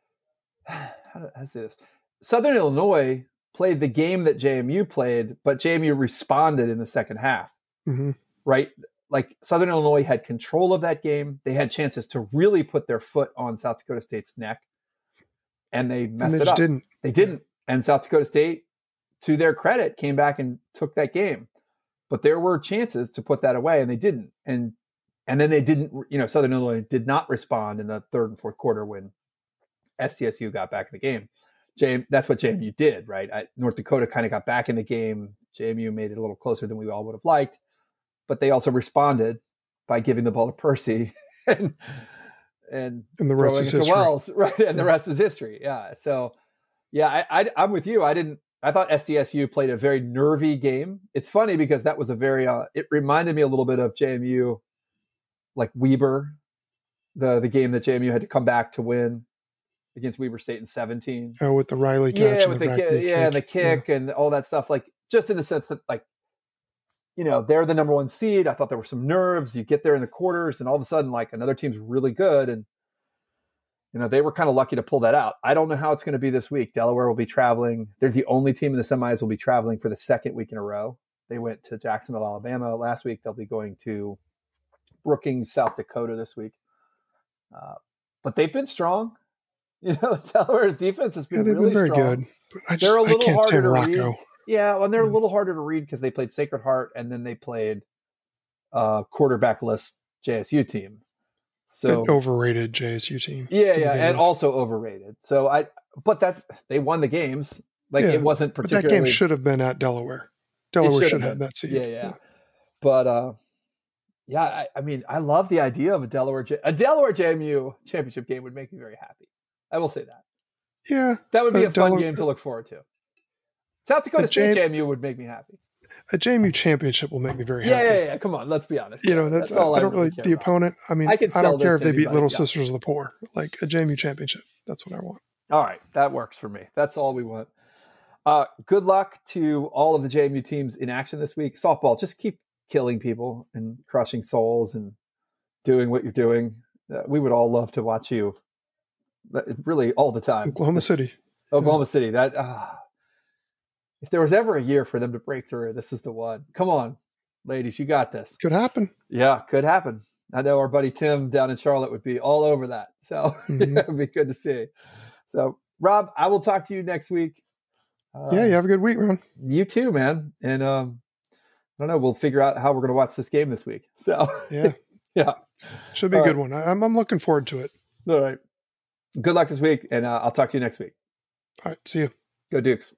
how do I say this? Southern Illinois played the game that JMU played, but JMU responded in the second half, Mhm. right? Like Southern Illinois had control of that game. They had chances to really put their foot on South Dakota State's neck, and they and messed they it just up. didn't. They didn't. And South Dakota State, to their credit, came back and took that game. But there were chances to put that away, and they didn't. And and then they didn't. You know, Southern Illinois did not respond in the third and fourth quarter when SDSU got back in the game. JM, that's what JMU did, right? I, North Dakota kind of got back in the game. JMU made it a little closer than we all would have liked, but they also responded by giving the ball to Percy and and And the rest is to history. Wells, right? And the rest is history. Yeah. So, yeah, I, I, I'm with you. I didn't. I thought SDSU played a very nervy game. It's funny because that was a very. Uh, it reminded me a little bit of JMU, like Weber, the the game that JMU had to come back to win against Weber State in 17. Oh, with the Riley catch. Yeah, and with the, the, back ki- knee yeah, and the Yeah. kick and all that stuff. Like just in the sense that like, you know, they're the number one seed. I thought there were some nerves. You get there in the quarters, and all of a sudden, like another team's really good, and you know they were kind of lucky to pull that out. I don't know how it's going to be this week. Delaware will be traveling. They're the only team in the semis will be traveling for the second week in a row. They went to Jacksonville, Alabama last week. They'll be going to Brookings, South Dakota this week. Uh, but they've been strong. You know, Delaware's defense has been Yeah, really been very strong. good. But I They're a I little harder to Rocco. read. Yeah, well, and they're a little harder to read because they played Sacred Heart and then they played uh quarterbackless JSU team. So An overrated JSU team. yeah, yeah, and also overrated. So I, but that's they won the games. Like Yeah, it wasn't But that particularly. game should have been at Delaware. Delaware should have been. that seed. yeah, yeah, But uh, yeah, I, I mean, I love the idea of a Delaware J- a Delaware JMU championship game would make me very happy. I will say that Yeah. that would be a fun game to look forward to. South Dakota State Jam- JMU would make me happy. a JMU championship will make me very Yeah, happy. yeah, yeah. Come on, let's be honest. You know, that's, all I I don't really really, the about. opponent. I mean, I I, don't care if they beat Little yeah. Sisters of the Poor, like a JMU championship. That's what I want. All right, that works for me. That's all we want. Uh, good luck to all of the JMU teams in action this week. Softball, just keep killing people and crushing souls and doing what you're doing. Uh, we would all love to watch you, really all the time. Oklahoma City. Oklahoma City. That ah. if there was ever a year for them to break through, this is the one. Come on, ladies, you got this. Could happen. Yeah, could happen. I know our buddy Tim down in Charlotte would be all over that. So Mhm. it'd be good to see. So, Rob, I will talk to you next week. Uh, yeah, you have a good week, man. You too, man. And um, I don't know. We'll figure out how we're going to watch this game this week. So, Yeah. Yeah. Should be a All good one. I, I'm, I'm looking forward to it. all right. Good luck this week, and uh, I'll talk to you next week. All right. See you. Go Dukes.